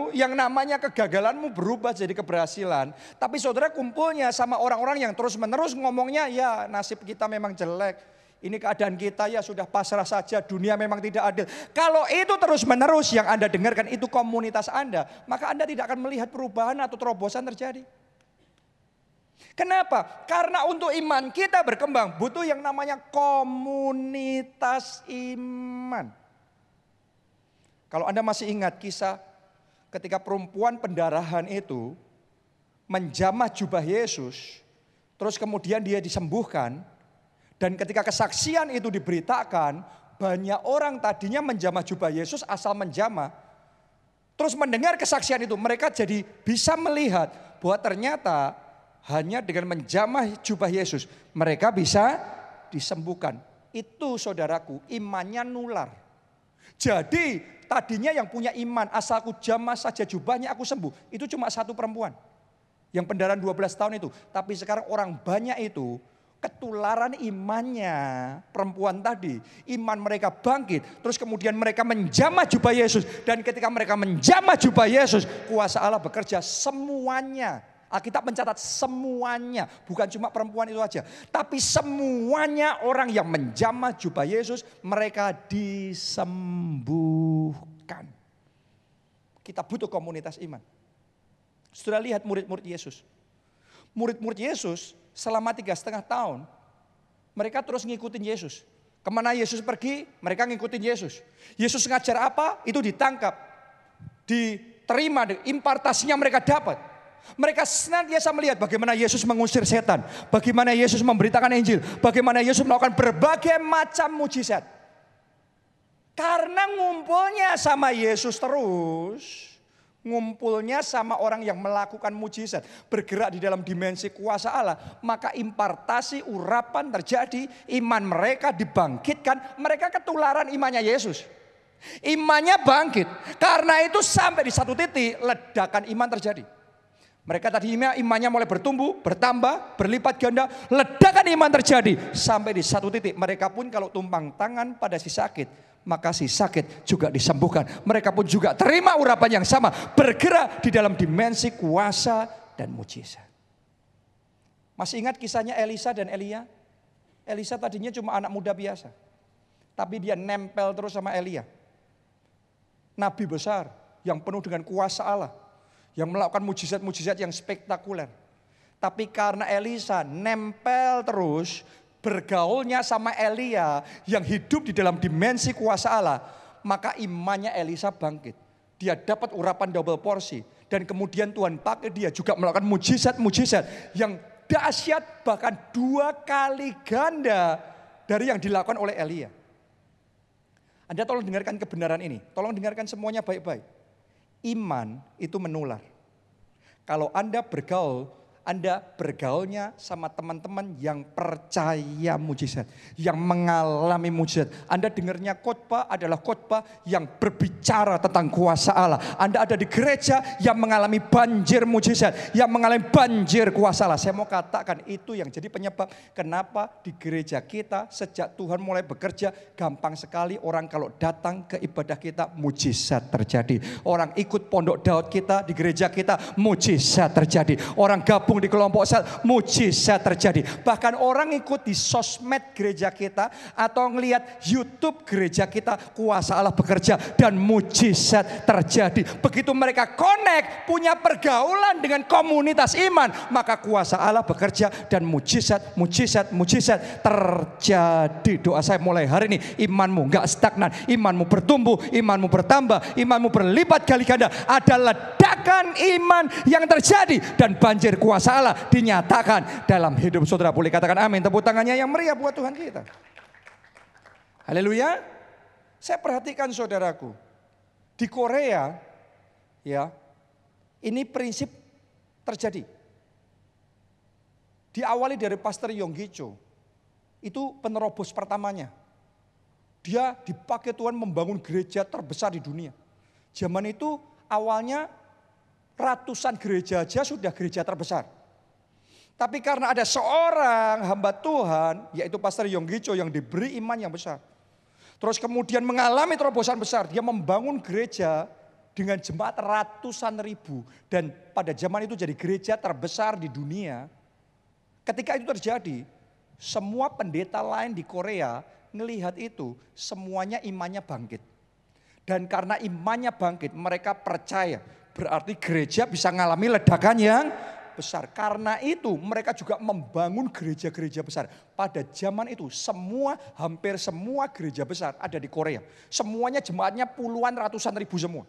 yang namanya kegagalanmu berubah jadi keberhasilan, tapi saudara kumpulnya sama orang-orang yang terus-menerus ngomongnya, ya nasib kita memang jelek. Ini keadaan kita ya sudah pasrah saja, dunia memang tidak adil. Kalau itu terus-menerus yang Anda dengarkan itu komunitas Anda, maka Anda tidak akan melihat perubahan atau terobosan terjadi. Kenapa? Karena untuk iman kita berkembang butuh yang namanya komunitas iman. Kalau Anda masih ingat kisah ketika perempuan pendarahan itu menjamah jubah Yesus, terus kemudian dia disembuhkan, dan ketika kesaksian itu diberitakan, banyak orang tadinya menjamah jubah Yesus asal menjamah, terus mendengar kesaksian itu, mereka jadi bisa melihat bahwa ternyata hanya dengan menjamah jubah Yesus mereka bisa disembuhkan. Itu saudaraku, imannya nular. Jadi tadinya yang punya iman asalku jamah saja jubahnya aku sembuh. Itu cuma satu perempuan. Yang pendaran 12 tahun itu. Tapi sekarang orang banyak itu ketularan imannya perempuan tadi. Iman mereka bangkit. Terus kemudian mereka menjamah jubah Yesus. Dan ketika mereka menjamah jubah Yesus. Kuasa Allah bekerja semuanya Alkitab mencatat semuanya, bukan cuma perempuan itu aja, tapi semuanya orang yang menjamah jubah Yesus, mereka disembuhkan. Kita butuh komunitas iman. Sudah lihat murid-murid Yesus. Murid-murid Yesus selama tiga setengah tahun, mereka terus ngikutin Yesus. Ke mana Yesus pergi, mereka ngikutin Yesus. Yesus ngajar apa, itu ditangkap. Diterima, impartasinya mereka dapat. Mereka senantiasa melihat bagaimana Yesus mengusir setan, bagaimana Yesus memberitakan Injil, bagaimana Yesus melakukan berbagai macam mujizat. Karena ngumpulnya sama Yesus terus, ngumpulnya sama orang yang melakukan mujizat, bergerak di dalam dimensi kuasa Allah, maka impartasi urapan terjadi, iman mereka dibangkitkan, mereka ketularan imannya Yesus. Imannya bangkit. Karena itu sampai di satu titik ledakan iman terjadi. Mereka tadi imannya mulai bertumbuh, bertambah, berlipat ganda. Ledakan iman terjadi. Sampai di satu titik mereka pun kalau tumpang tangan pada si sakit. Maka si sakit juga disembuhkan. Mereka pun juga terima urapan yang sama. Bergerak di dalam dimensi kuasa dan mujizat. Masih ingat kisahnya Elisa dan Elia? Elisa tadinya cuma anak muda biasa. Tapi dia nempel terus sama Elia. Nabi besar yang penuh dengan kuasa Allah yang melakukan mujizat-mujizat yang spektakuler. Tapi karena Elisa nempel terus bergaulnya sama Elia yang hidup di dalam dimensi kuasa Allah, maka imannya Elisa bangkit. Dia dapat urapan double porsi dan kemudian Tuhan pakai dia juga melakukan mujizat-mujizat yang dahsyat bahkan dua kali ganda dari yang dilakukan oleh Elia. Anda tolong dengarkan kebenaran ini, tolong dengarkan semuanya baik-baik iman itu menular. Kalau Anda bergaul anda bergaulnya sama teman-teman yang percaya mujizat, yang mengalami mujizat. Anda dengarnya khotbah adalah khotbah yang berbicara tentang kuasa Allah. Anda ada di gereja yang mengalami banjir mujizat, yang mengalami banjir kuasa Allah. Saya mau katakan itu yang jadi penyebab kenapa di gereja kita sejak Tuhan mulai bekerja gampang sekali orang kalau datang ke ibadah kita mujizat terjadi. Orang ikut pondok Daud kita di gereja kita mujizat terjadi. Orang gabung bergabung di kelompok sel, mujizat terjadi. Bahkan orang ikut di sosmed gereja kita atau ngelihat YouTube gereja kita, kuasa Allah bekerja dan mujizat terjadi. Begitu mereka connect, punya pergaulan dengan komunitas iman, maka kuasa Allah bekerja dan mujizat, mujizat, mujizat terjadi. Doa saya mulai hari ini, imanmu nggak stagnan, imanmu bertumbuh, imanmu bertambah, imanmu berlipat kali ganda. Ada ledakan iman yang terjadi dan banjir kuasa kuasa Allah dinyatakan dalam hidup saudara. Boleh katakan amin. Tepuk tangannya yang meriah buat Tuhan kita. Haleluya. Saya perhatikan saudaraku. Di Korea ya ini prinsip terjadi. Diawali dari Pastor Yonggi Cho. Itu penerobos pertamanya. Dia dipakai Tuhan membangun gereja terbesar di dunia. Zaman itu awalnya ratusan gereja aja sudah gereja terbesar. Tapi karena ada seorang hamba Tuhan, yaitu Pastor Yonggicho yang diberi iman yang besar. Terus kemudian mengalami terobosan besar, dia membangun gereja dengan jemaat ratusan ribu. Dan pada zaman itu jadi gereja terbesar di dunia. Ketika itu terjadi, semua pendeta lain di Korea melihat itu, semuanya imannya bangkit. Dan karena imannya bangkit, mereka percaya Berarti gereja bisa mengalami ledakan yang besar. Karena itu mereka juga membangun gereja-gereja besar. Pada zaman itu semua, hampir semua gereja besar ada di Korea. Semuanya jemaatnya puluhan ratusan ribu semua.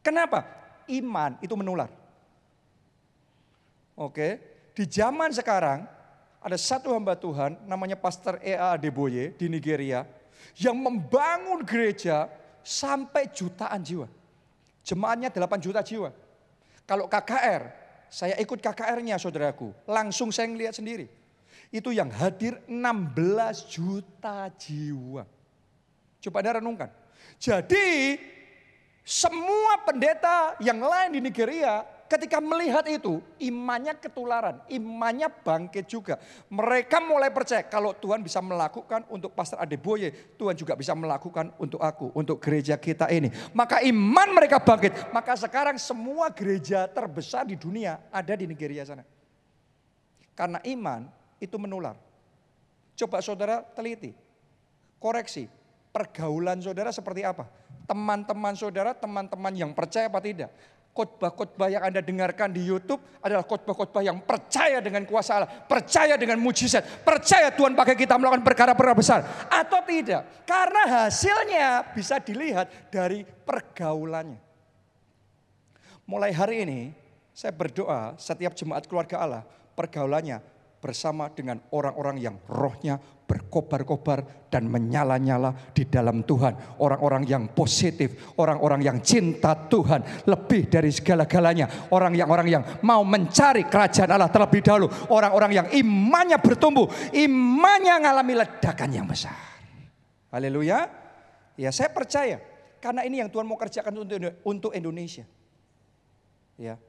Kenapa? Iman itu menular. Oke, di zaman sekarang ada satu hamba Tuhan namanya Pastor E.A. Adeboye di Nigeria yang membangun gereja sampai jutaan jiwa. Jemaatnya 8 juta jiwa. Kalau KKR, saya ikut KKR-nya saudaraku. Langsung saya ngelihat sendiri. Itu yang hadir 16 juta jiwa. Coba Anda renungkan. Jadi semua pendeta yang lain di Nigeria ketika melihat itu, imannya ketularan, imannya bangkit juga. Mereka mulai percaya kalau Tuhan bisa melakukan untuk Pastor Adeboye, Tuhan juga bisa melakukan untuk aku, untuk gereja kita ini. Maka iman mereka bangkit. Maka sekarang semua gereja terbesar di dunia ada di Nigeria sana. Karena iman itu menular. Coba saudara teliti, koreksi, pergaulan saudara seperti apa? Teman-teman saudara, teman-teman yang percaya apa tidak? Khotbah-khotbah yang Anda dengarkan di YouTube adalah khotbah-khotbah yang percaya dengan kuasa Allah, percaya dengan mujizat, percaya Tuhan pakai kita melakukan perkara-perkara besar atau tidak. Karena hasilnya bisa dilihat dari pergaulannya. Mulai hari ini saya berdoa setiap jemaat keluarga Allah pergaulannya bersama dengan orang-orang yang rohnya berkobar-kobar dan menyala-nyala di dalam Tuhan. Orang-orang yang positif, orang-orang yang cinta Tuhan lebih dari segala-galanya. Orang yang orang yang mau mencari kerajaan Allah terlebih dahulu. Orang-orang yang imannya bertumbuh, imannya mengalami ledakan yang besar. Haleluya. Ya saya percaya karena ini yang Tuhan mau kerjakan untuk Indonesia. Ya.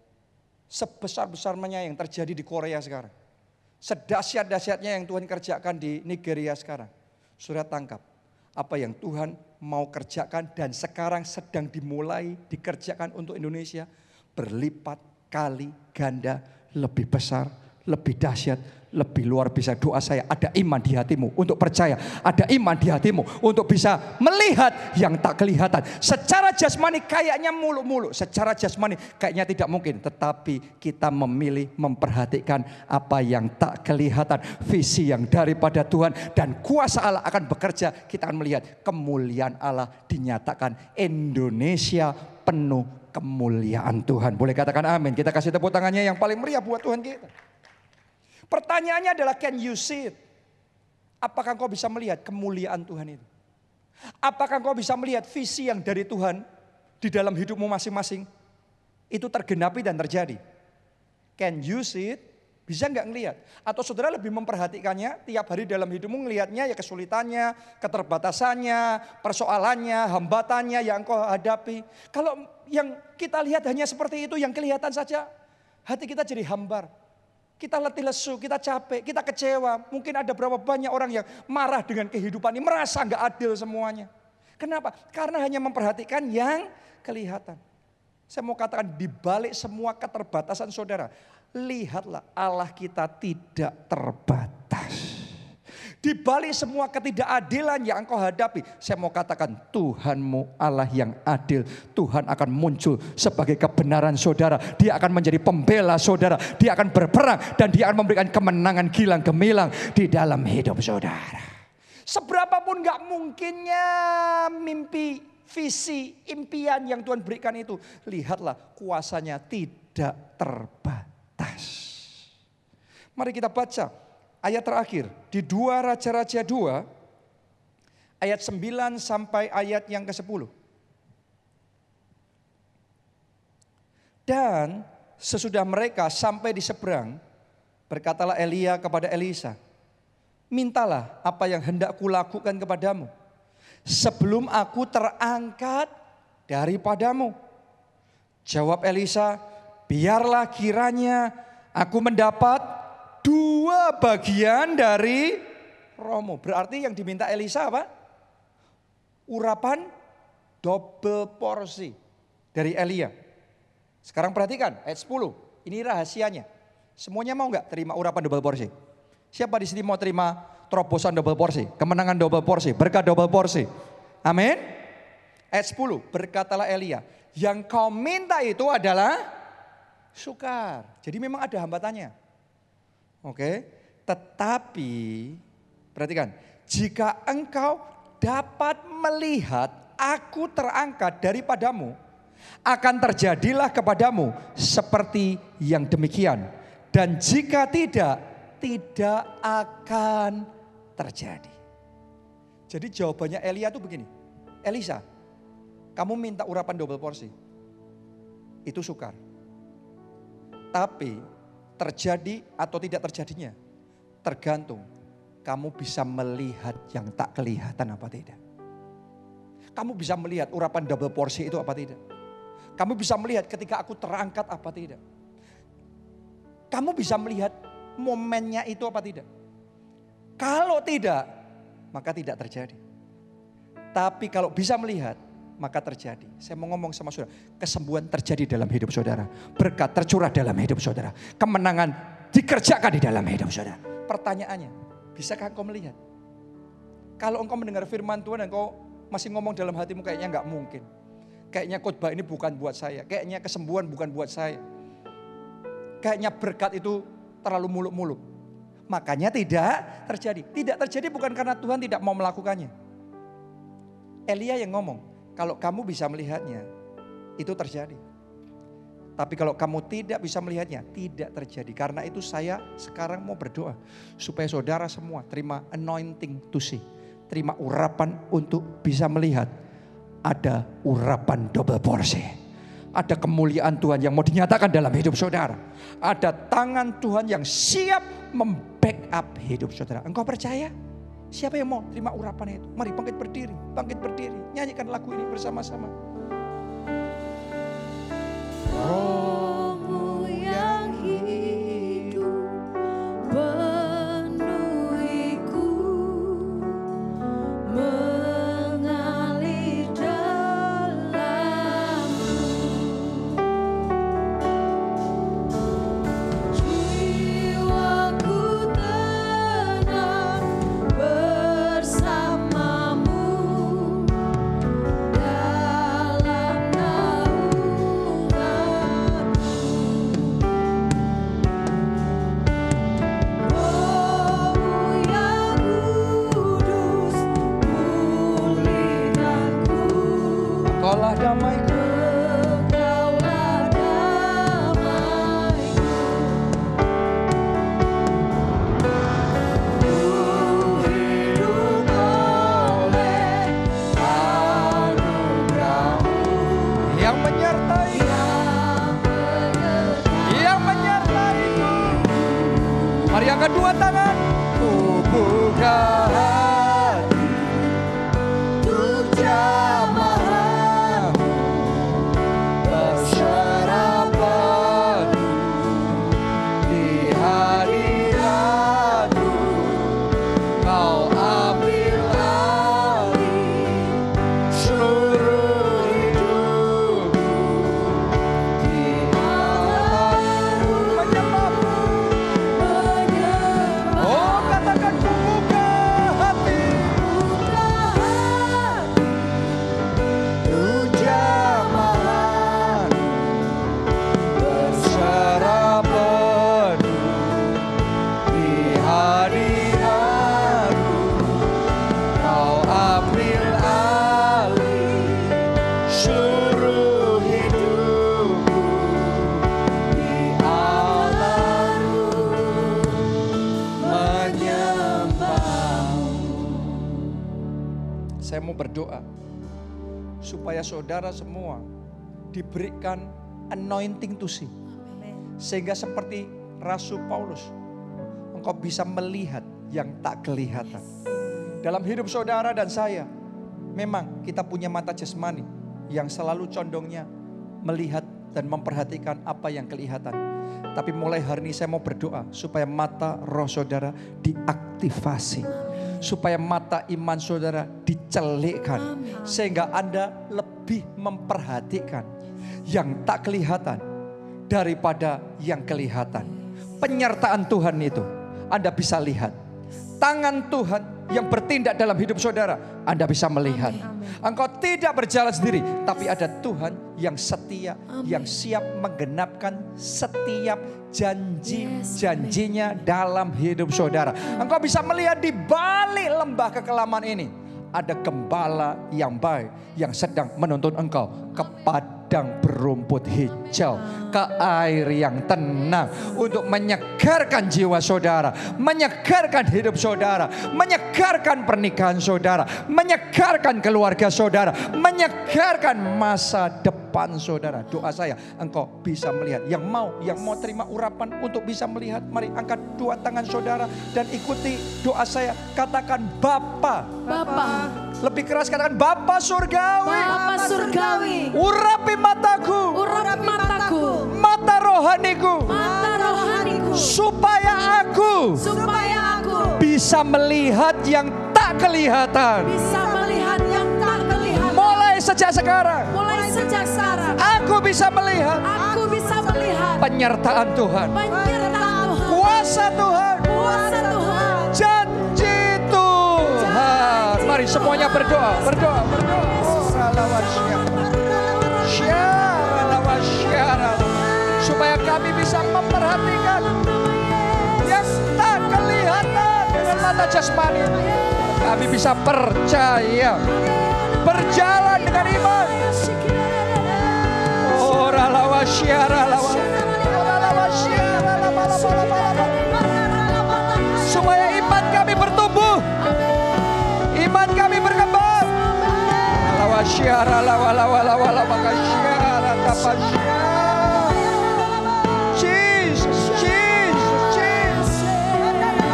Sebesar-besarnya yang terjadi di Korea sekarang Sedahsyat-dahsyatnya yang Tuhan kerjakan di Nigeria sekarang. Surat tangkap apa yang Tuhan mau kerjakan dan sekarang sedang dimulai dikerjakan untuk Indonesia berlipat kali ganda lebih besar, lebih dahsyat, lebih luar biasa doa saya. Ada iman di hatimu untuk percaya. Ada iman di hatimu untuk bisa melihat yang tak kelihatan. Secara jasmani kayaknya muluk-muluk. Secara jasmani kayaknya tidak mungkin. Tetapi kita memilih memperhatikan apa yang tak kelihatan. Visi yang daripada Tuhan dan kuasa Allah akan bekerja. Kita akan melihat kemuliaan Allah dinyatakan. Indonesia penuh kemuliaan Tuhan. Boleh katakan amin. Kita kasih tepuk tangannya yang paling meriah buat Tuhan kita Pertanyaannya adalah can you see it? Apakah kau bisa melihat kemuliaan Tuhan itu? Apakah kau bisa melihat visi yang dari Tuhan di dalam hidupmu masing-masing itu tergenapi dan terjadi? Can you see it? Bisa nggak ngelihat? Atau saudara lebih memperhatikannya tiap hari dalam hidupmu ngelihatnya ya kesulitannya, keterbatasannya, persoalannya, hambatannya yang kau hadapi. Kalau yang kita lihat hanya seperti itu yang kelihatan saja, hati kita jadi hambar. Kita letih lesu, kita capek, kita kecewa. Mungkin ada berapa banyak orang yang marah dengan kehidupan ini, merasa nggak adil semuanya. Kenapa? Karena hanya memperhatikan yang kelihatan. Saya mau katakan di balik semua keterbatasan saudara, lihatlah Allah kita tidak terbatas. Di balik semua ketidakadilan yang engkau hadapi, saya mau katakan Tuhanmu Allah yang adil. Tuhan akan muncul sebagai kebenaran saudara. Dia akan menjadi pembela saudara. Dia akan berperang dan dia akan memberikan kemenangan gilang gemilang di dalam hidup saudara. Seberapapun gak mungkinnya mimpi, visi, impian yang Tuhan berikan itu. Lihatlah kuasanya tidak terbatas. Mari kita baca ayat terakhir di dua Raja-Raja 2 ayat 9 sampai ayat yang ke-10. Dan sesudah mereka sampai di seberang, berkatalah Elia kepada Elisa, "Mintalah apa yang hendak kulakukan kepadamu sebelum aku terangkat daripadamu." Jawab Elisa, "Biarlah kiranya aku mendapat dua bagian dari romo. Berarti yang diminta Elisa apa? Urapan double porsi dari Elia. Sekarang perhatikan ayat 10. Ini rahasianya. Semuanya mau nggak terima urapan double porsi? Siapa di sini mau terima terobosan double porsi, kemenangan double porsi, berkat double porsi? Amin. Ayat 10, berkatalah Elia, yang kau minta itu adalah sukar. Jadi memang ada hambatannya. Oke, tetapi perhatikan, jika engkau dapat melihat aku terangkat daripadamu, akan terjadilah kepadamu seperti yang demikian. Dan jika tidak, tidak akan terjadi. Jadi jawabannya Elia itu begini, Elisa, kamu minta urapan double porsi, itu sukar. Tapi terjadi atau tidak terjadinya tergantung kamu bisa melihat yang tak kelihatan apa tidak. Kamu bisa melihat urapan double porsi itu apa tidak. Kamu bisa melihat ketika aku terangkat apa tidak. Kamu bisa melihat momennya itu apa tidak. Kalau tidak, maka tidak terjadi. Tapi kalau bisa melihat, maka terjadi. Saya mau ngomong sama saudara, kesembuhan terjadi dalam hidup saudara. Berkat tercurah dalam hidup saudara. Kemenangan dikerjakan di dalam hidup saudara. Pertanyaannya, bisakah engkau melihat? Kalau engkau mendengar firman Tuhan dan engkau masih ngomong dalam hatimu kayaknya nggak mungkin. Kayaknya khotbah ini bukan buat saya. Kayaknya kesembuhan bukan buat saya. Kayaknya berkat itu terlalu muluk-muluk. Makanya tidak terjadi. Tidak terjadi bukan karena Tuhan tidak mau melakukannya. Elia yang ngomong, kalau kamu bisa melihatnya, itu terjadi. Tapi kalau kamu tidak bisa melihatnya, tidak terjadi. Karena itu saya sekarang mau berdoa supaya saudara semua terima anointing to see. Terima urapan untuk bisa melihat. Ada urapan double porsi. Ada kemuliaan Tuhan yang mau dinyatakan dalam hidup saudara. Ada tangan Tuhan yang siap membackup hidup saudara. Engkau percaya? Siapa yang mau terima urapan itu? Mari bangkit berdiri, bangkit berdiri. Nyanyikan lagu ini bersama-sama. Rohmu saudara semua diberikan anointing to see. Sehingga seperti Rasul Paulus, engkau bisa melihat yang tak kelihatan. Dalam hidup saudara dan saya, memang kita punya mata jasmani yang selalu condongnya melihat dan memperhatikan apa yang kelihatan. Tapi mulai hari ini saya mau berdoa supaya mata roh saudara diaktifasi. Supaya mata iman saudara dicelikkan. Sehingga Anda lebih memperhatikan yang tak kelihatan daripada yang kelihatan. Penyertaan Tuhan itu Anda bisa lihat. Tangan Tuhan yang bertindak dalam hidup saudara, Anda bisa melihat. Engkau tidak berjalan sendiri, tapi ada Tuhan yang setia, yang siap menggenapkan setiap janji-janjinya dalam hidup saudara. Engkau bisa melihat di balik lembah kekelaman ini ada gembala yang baik yang sedang menuntun engkau ke padang berumput hijau, ke air yang tenang untuk menyegarkan jiwa saudara, menyegarkan hidup saudara, menyegarkan pernikahan saudara, menyegarkan keluarga saudara, menyegarkan masa depan saudara. Doa saya, engkau bisa melihat. Yang mau, yang mau terima urapan untuk bisa melihat, mari angkat dua tangan saudara dan ikuti doa saya. Katakan Bapa, Bapa, lebih keras katakan Bapa surgawi. Bapa surgawi, Urapi mataku, urapi mataku, mata rohaniku, mata rohaniku, supaya aku supaya aku bisa melihat yang tak kelihatan. bisa melihat yang tak kelihatan. Mulai sejak sekarang, Mulai sejak sekarang, aku bisa melihat aku bisa melihat penyertaan Tuhan, penyertaan Tuhan, kuasa Tuhan, kuasa Tuhan. janji Tuhan. Mari semuanya berdoa, berdoa, berdoa. Oh. Supaya kami bisa memperhatikan yang tak kelihatan dengan mata jasmani. Kami bisa percaya, berjalan dengan iman. Oh, ralawasya, ralawasya. Lawasyara lawala wala wala tapasya. Jesus, Jesus, Jesus,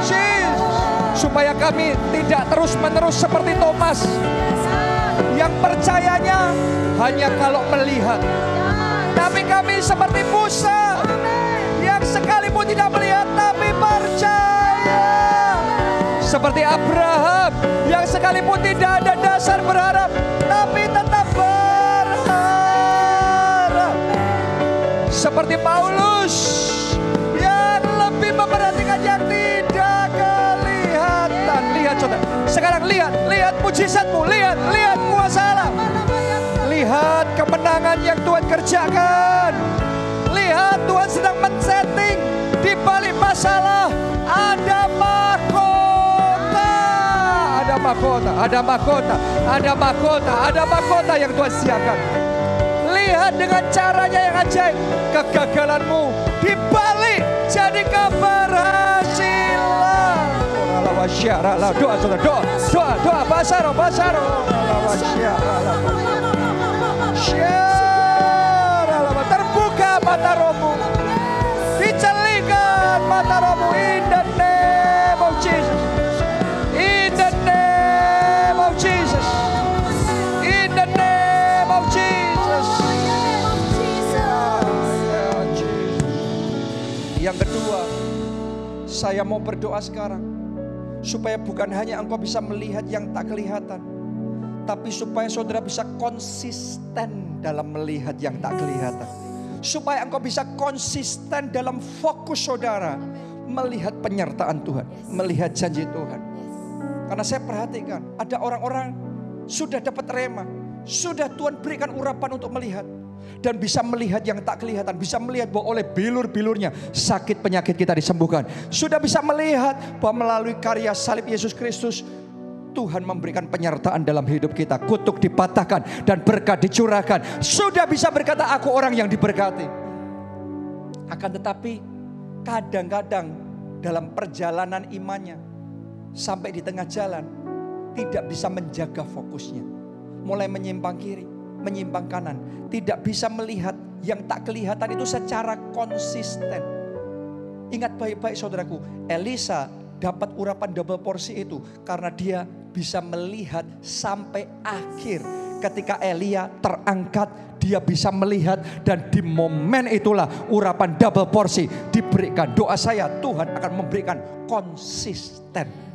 Jesus. Supaya kami tidak terus-menerus seperti Thomas yang percayanya hanya kalau melihat. Tapi kami seperti Musa yang sekalipun tidak melihat tapi percaya. Seperti Abraham yang sekalipun tidak ada dasar berharap Seperti Paulus yang lebih memperhatikan yang tidak kelihatan. Lihat saudara, sekarang lihat, lihat mujizatmu, lihat, lihat kuasa Allah. Lihat kemenangan yang Tuhan kerjakan. Lihat Tuhan sedang men-setting di balik masalah ada mahkota. Ada mahkota, ada mahkota, ada mahkota, ada mahkota yang Tuhan siapkan. Lihat dengan caranya yang ajaib. Kegagalanmu dibalik jadi keberhasilan. Alawasya, doa saudara, doa, doa, doa, roh, bahasa roh. Saya mau berdoa sekarang supaya bukan hanya engkau bisa melihat yang tak kelihatan, tapi supaya saudara bisa konsisten dalam melihat yang tak kelihatan. Supaya engkau bisa konsisten dalam fokus saudara melihat penyertaan Tuhan, melihat janji Tuhan. Karena saya perhatikan ada orang-orang sudah dapat rema, sudah Tuhan berikan urapan untuk melihat dan bisa melihat yang tak kelihatan, bisa melihat bahwa oleh bilur-bilurnya sakit penyakit kita disembuhkan. Sudah bisa melihat bahwa melalui karya salib Yesus Kristus Tuhan memberikan penyertaan dalam hidup kita. Kutuk dipatahkan dan berkat dicurahkan. Sudah bisa berkata aku orang yang diberkati. Akan tetapi kadang-kadang dalam perjalanan imannya sampai di tengah jalan tidak bisa menjaga fokusnya. Mulai menyimpang kiri, menyimpang kanan, tidak bisa melihat yang tak kelihatan itu secara konsisten. Ingat baik-baik saudaraku, Elisa dapat urapan double porsi itu karena dia bisa melihat sampai akhir. Ketika Elia terangkat, dia bisa melihat dan di momen itulah urapan double porsi diberikan. Doa saya Tuhan akan memberikan konsisten.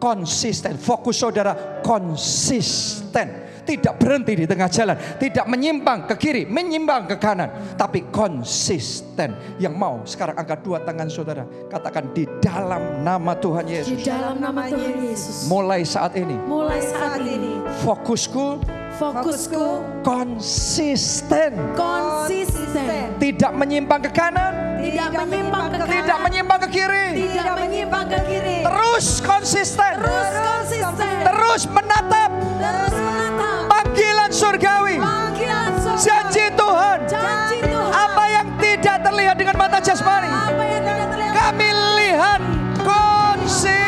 Konsisten, fokus saudara konsisten. Tidak berhenti di tengah jalan, tidak menyimpang ke kiri, menyimpang ke kanan, tapi konsisten yang mau sekarang angkat dua tangan saudara, katakan di dalam nama Tuhan Di Yesus. dalam nama Tuhan Yesus. Mulai saat ini Mulai saat ini fokusku fokusku konsisten, konsisten. tidak menyimpang ke kanan, Tidak menyimpang ke kanan. tidak menyimpang ke kiri, Tidak menyimpang ke kiri. terus konsisten, Terus konsisten. terus menatap Terus menatap. panggilan surgawi, Panggilan surga. janji Tuhan, Janji Tuhan. apa yang tidak terlihat dengan mata jasmani, Apa yang tidak terlihat. kami lihat konsisten.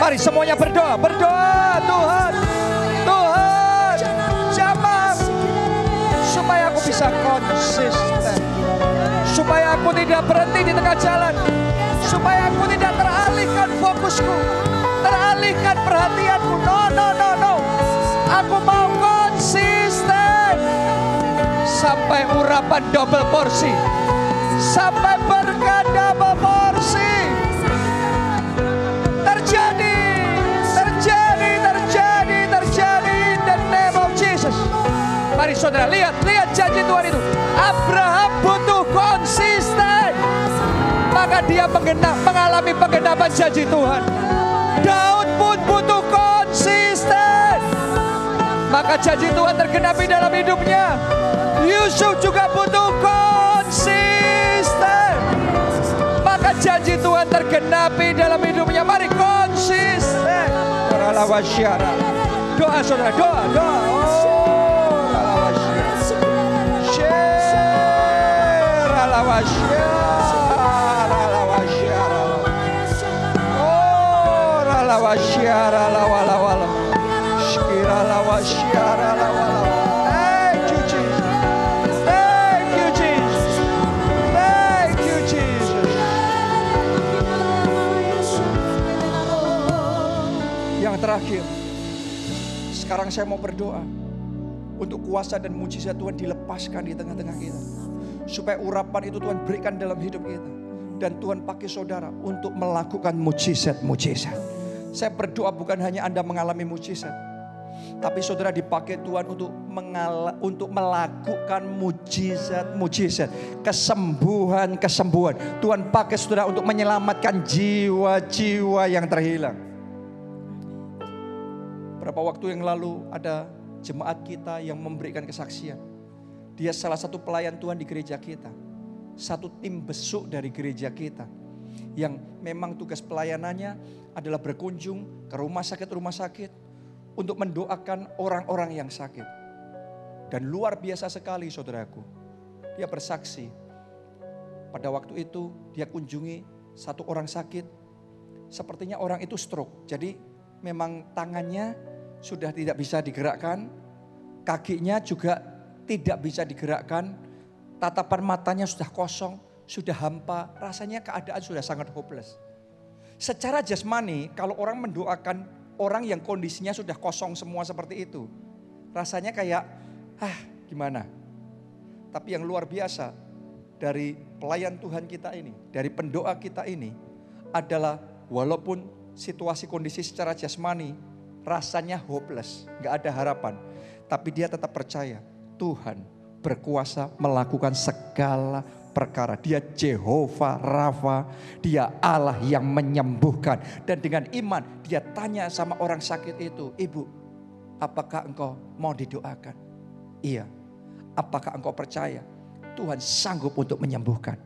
Mari semuanya berdoa, berdoa Tuhan, bisa konsisten, supaya aku tidak berhenti di tengah jalan, supaya aku tidak teralihkan fokusku, teralihkan perhatianku. No, no, no, no. Aku mau konsisten sampai urapan double porsi, sampai berkat double porsi. Terjadi, terjadi, terjadi, terjadi Jesus. Mari saudara lihat, lihat. Abraham butuh konsisten. Maka dia menggenap, mengalami penggenapan janji Tuhan. Daud pun butuh konsisten. Maka janji Tuhan tergenapi dalam hidupnya. Yusuf juga butuh konsisten. Maka janji Tuhan tergenapi dalam hidupnya. Mari konsisten. Doa saudara, doa, doa. Oh, lawalawala. Shkiralawasyara, lawalawala. Thank you, Jesus. Thank you, Jesus. Thank you, Jesus. Yang terakhir, sekarang saya mau berdoa untuk kuasa dan mujizat Tuhan dilepaskan di tengah-tengah kita. Supaya urapan itu Tuhan berikan dalam hidup kita. Dan Tuhan pakai saudara untuk melakukan mujizat-mujizat. Saya berdoa bukan hanya Anda mengalami mujizat. Tapi saudara dipakai Tuhan untuk mengala, untuk melakukan mujizat-mujizat, kesembuhan-kesembuhan. Tuhan pakai saudara untuk menyelamatkan jiwa-jiwa yang terhilang. Berapa waktu yang lalu ada jemaat kita yang memberikan kesaksian. Dia salah satu pelayan Tuhan di gereja kita. Satu tim besuk dari gereja kita. Yang memang tugas pelayanannya adalah berkunjung ke rumah sakit-rumah sakit. Untuk mendoakan orang-orang yang sakit. Dan luar biasa sekali saudaraku. Dia bersaksi. Pada waktu itu dia kunjungi satu orang sakit. Sepertinya orang itu stroke. Jadi memang tangannya sudah tidak bisa digerakkan. Kakinya juga tidak bisa digerakkan. Tatapan matanya sudah kosong, sudah hampa. Rasanya keadaan sudah sangat hopeless. Secara jasmani, kalau orang mendoakan orang yang kondisinya sudah kosong semua seperti itu. Rasanya kayak, ah gimana. Tapi yang luar biasa dari pelayan Tuhan kita ini, dari pendoa kita ini adalah walaupun situasi kondisi secara jasmani rasanya hopeless, nggak ada harapan. Tapi dia tetap percaya Tuhan berkuasa melakukan segala perkara. Dia Jehovah Rafa, dia Allah yang menyembuhkan. Dan dengan iman dia tanya sama orang sakit itu, Ibu apakah engkau mau didoakan? Iya. Apakah engkau percaya Tuhan sanggup untuk menyembuhkan?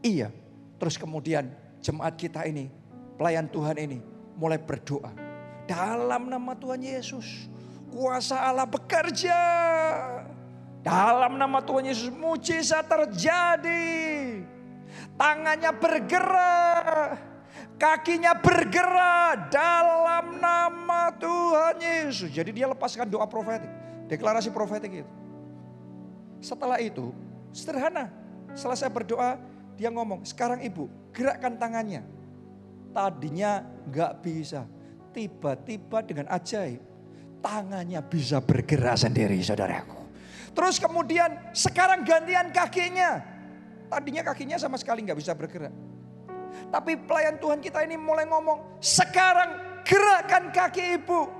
Iya. Terus kemudian jemaat kita ini, pelayan Tuhan ini mulai berdoa. Dalam nama Tuhan Yesus, kuasa Allah bekerja. Dalam nama Tuhan Yesus mujizat terjadi. Tangannya bergerak. Kakinya bergerak dalam nama Tuhan Yesus. Jadi dia lepaskan doa profetik. Deklarasi profetik itu. Setelah itu sederhana. Selesai berdoa dia ngomong sekarang ibu gerakkan tangannya. Tadinya nggak bisa. Tiba-tiba dengan ajaib. Tangannya bisa bergerak sendiri saudaraku. Terus kemudian sekarang gantian kakinya. Tadinya kakinya sama sekali nggak bisa bergerak. Tapi pelayan Tuhan kita ini mulai ngomong, sekarang gerakkan kaki ibu.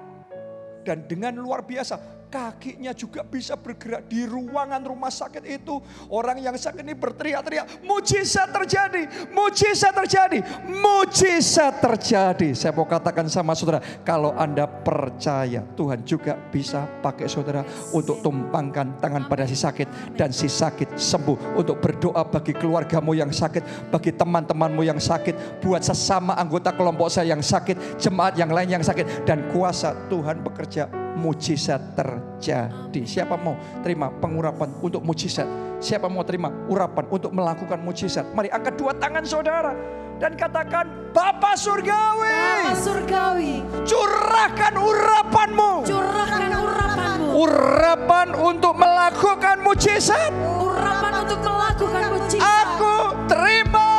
Dan dengan luar biasa, kakinya juga bisa bergerak di ruangan rumah sakit itu. Orang yang sakit ini berteriak-teriak, mujizat terjadi, mujizat terjadi, mujizat terjadi. Saya mau katakan sama saudara, kalau Anda percaya, Tuhan juga bisa pakai saudara untuk tumpangkan tangan pada si sakit dan si sakit sembuh. Untuk berdoa bagi keluargamu yang sakit, bagi teman-temanmu yang sakit, buat sesama anggota kelompok saya yang sakit, jemaat yang lain yang sakit dan kuasa Tuhan bekerja mujizat terjadi. Siapa mau terima pengurapan untuk mujizat? Siapa mau terima urapan untuk melakukan mujizat? Mari angkat dua tangan saudara dan katakan, Bapa Surgawi, Bapa surgawi, curahkan urapanmu. curahkan urapanmu. Urapan untuk melakukan mujizat. Urapan untuk melakukan mujizat. Aku terima.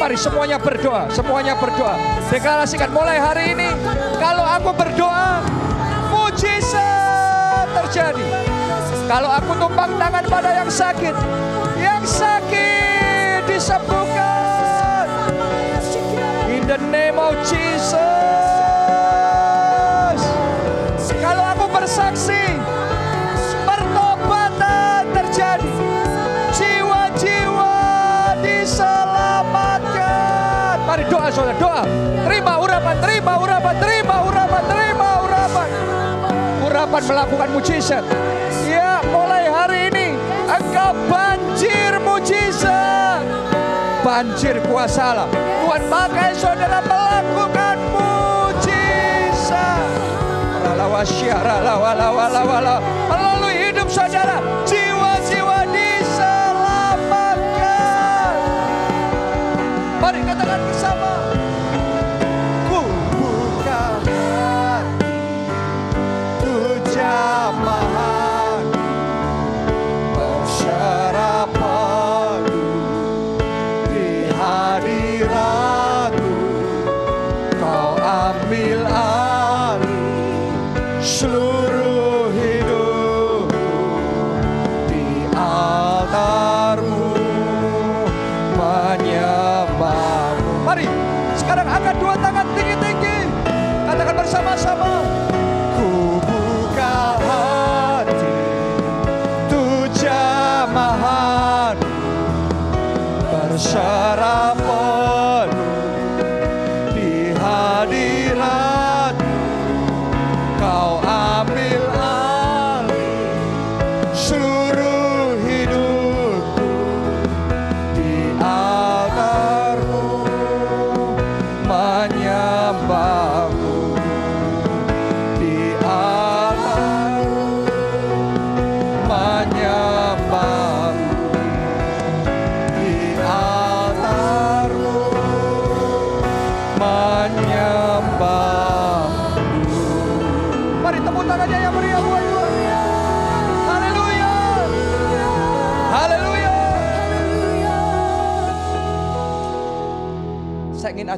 Mari semuanya berdoa, semuanya berdoa. Deklarasikan mulai hari ini, kalau aku berdoa, mujizat terjadi. Kalau aku tumpang tangan pada yang sakit, yang sakit disembuhkan. In the name of Jesus. Kalau aku bersaksi, pertobatan terjadi. Jiwa-jiwa diselamatkan. Mari doa saudara, doa. Terima urapan, terima urapan, terima Urapan melakukan mujizat. Ya, mulai hari ini engkau banjir mujizat. Banjir kuasa Allah. Tuhan pakai saudara melakukan mujizat. Melalui hidup saudara,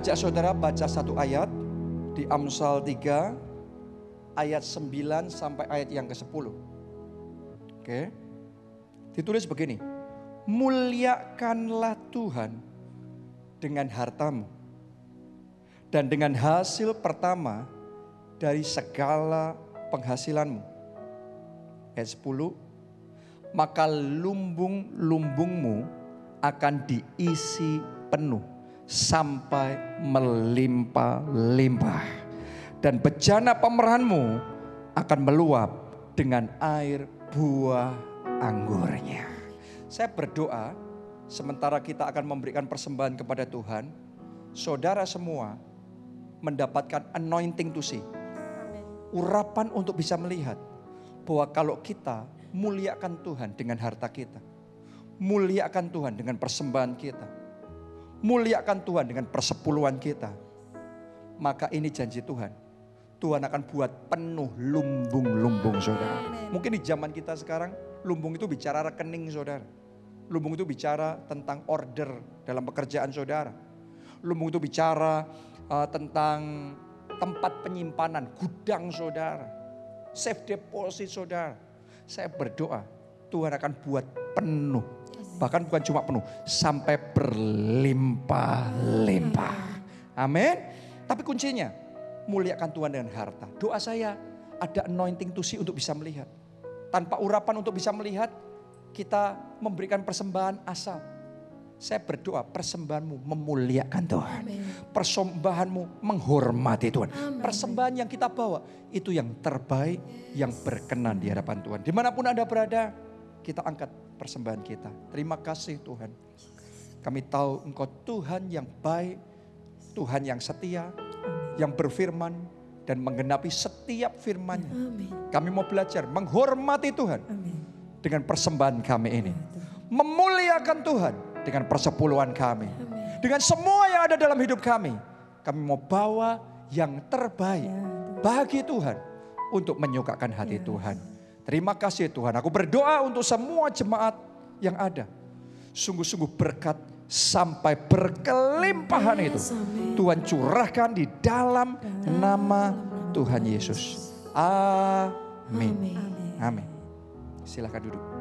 ajak saudara baca satu ayat di Amsal 3 ayat 9 sampai ayat yang ke-10. Oke. Ditulis begini. Muliakanlah Tuhan dengan hartamu dan dengan hasil pertama dari segala penghasilanmu. Ayat 10. Maka lumbung-lumbungmu akan diisi penuh sampai melimpah-limpah. Dan bejana pemeranmu akan meluap dengan air buah anggurnya. Saya berdoa sementara kita akan memberikan persembahan kepada Tuhan, saudara semua mendapatkan anointing to see. Urapan untuk bisa melihat bahwa kalau kita muliakan Tuhan dengan harta kita, muliakan Tuhan dengan persembahan kita, muliakan Tuhan dengan persepuluhan kita, maka ini janji Tuhan. Tuhan akan buat penuh lumbung-lumbung saudara. Mungkin di zaman kita sekarang lumbung itu bicara rekening saudara. Lumbung itu bicara tentang order dalam pekerjaan saudara. Lumbung itu bicara uh, tentang tempat penyimpanan, gudang saudara. Safe deposit saudara. Saya berdoa Tuhan akan buat penuh. Bahkan bukan cuma penuh, sampai berlimpah-limpah. Amin. Tapi kuncinya, muliakan Tuhan dengan harta. Doa saya ada anointing to see untuk bisa melihat. Tanpa urapan untuk bisa melihat, kita memberikan persembahan asal. Saya berdoa persembahanmu memuliakan Tuhan. Persembahanmu menghormati Tuhan. Persembahan yang kita bawa itu yang terbaik, yang berkenan di hadapan Tuhan. Di mana pun Anda berada, kita angkat persembahan kita. Terima kasih Tuhan. Kami tahu Engkau Tuhan yang baik, Tuhan yang setia, yang berfirman dan menggenapi setiap firman-Nya. Kami mau belajar menghormati Tuhan Amin. dengan persembahan kami ini. Memuliakan Tuhan dengan persepuluhan kami. Dengan semua yang ada dalam hidup kami. Kami mau bawa yang terbaik bagi Tuhan untuk menyukakan hati Tuhan. Terima kasih Tuhan. Aku berdoa untuk semua jemaat yang ada. Sungguh-sungguh berkat sampai berkelimpahan itu. Tuhan curahkan di dalam nama Tuhan Yesus. Amin. Amin. Silakan duduk.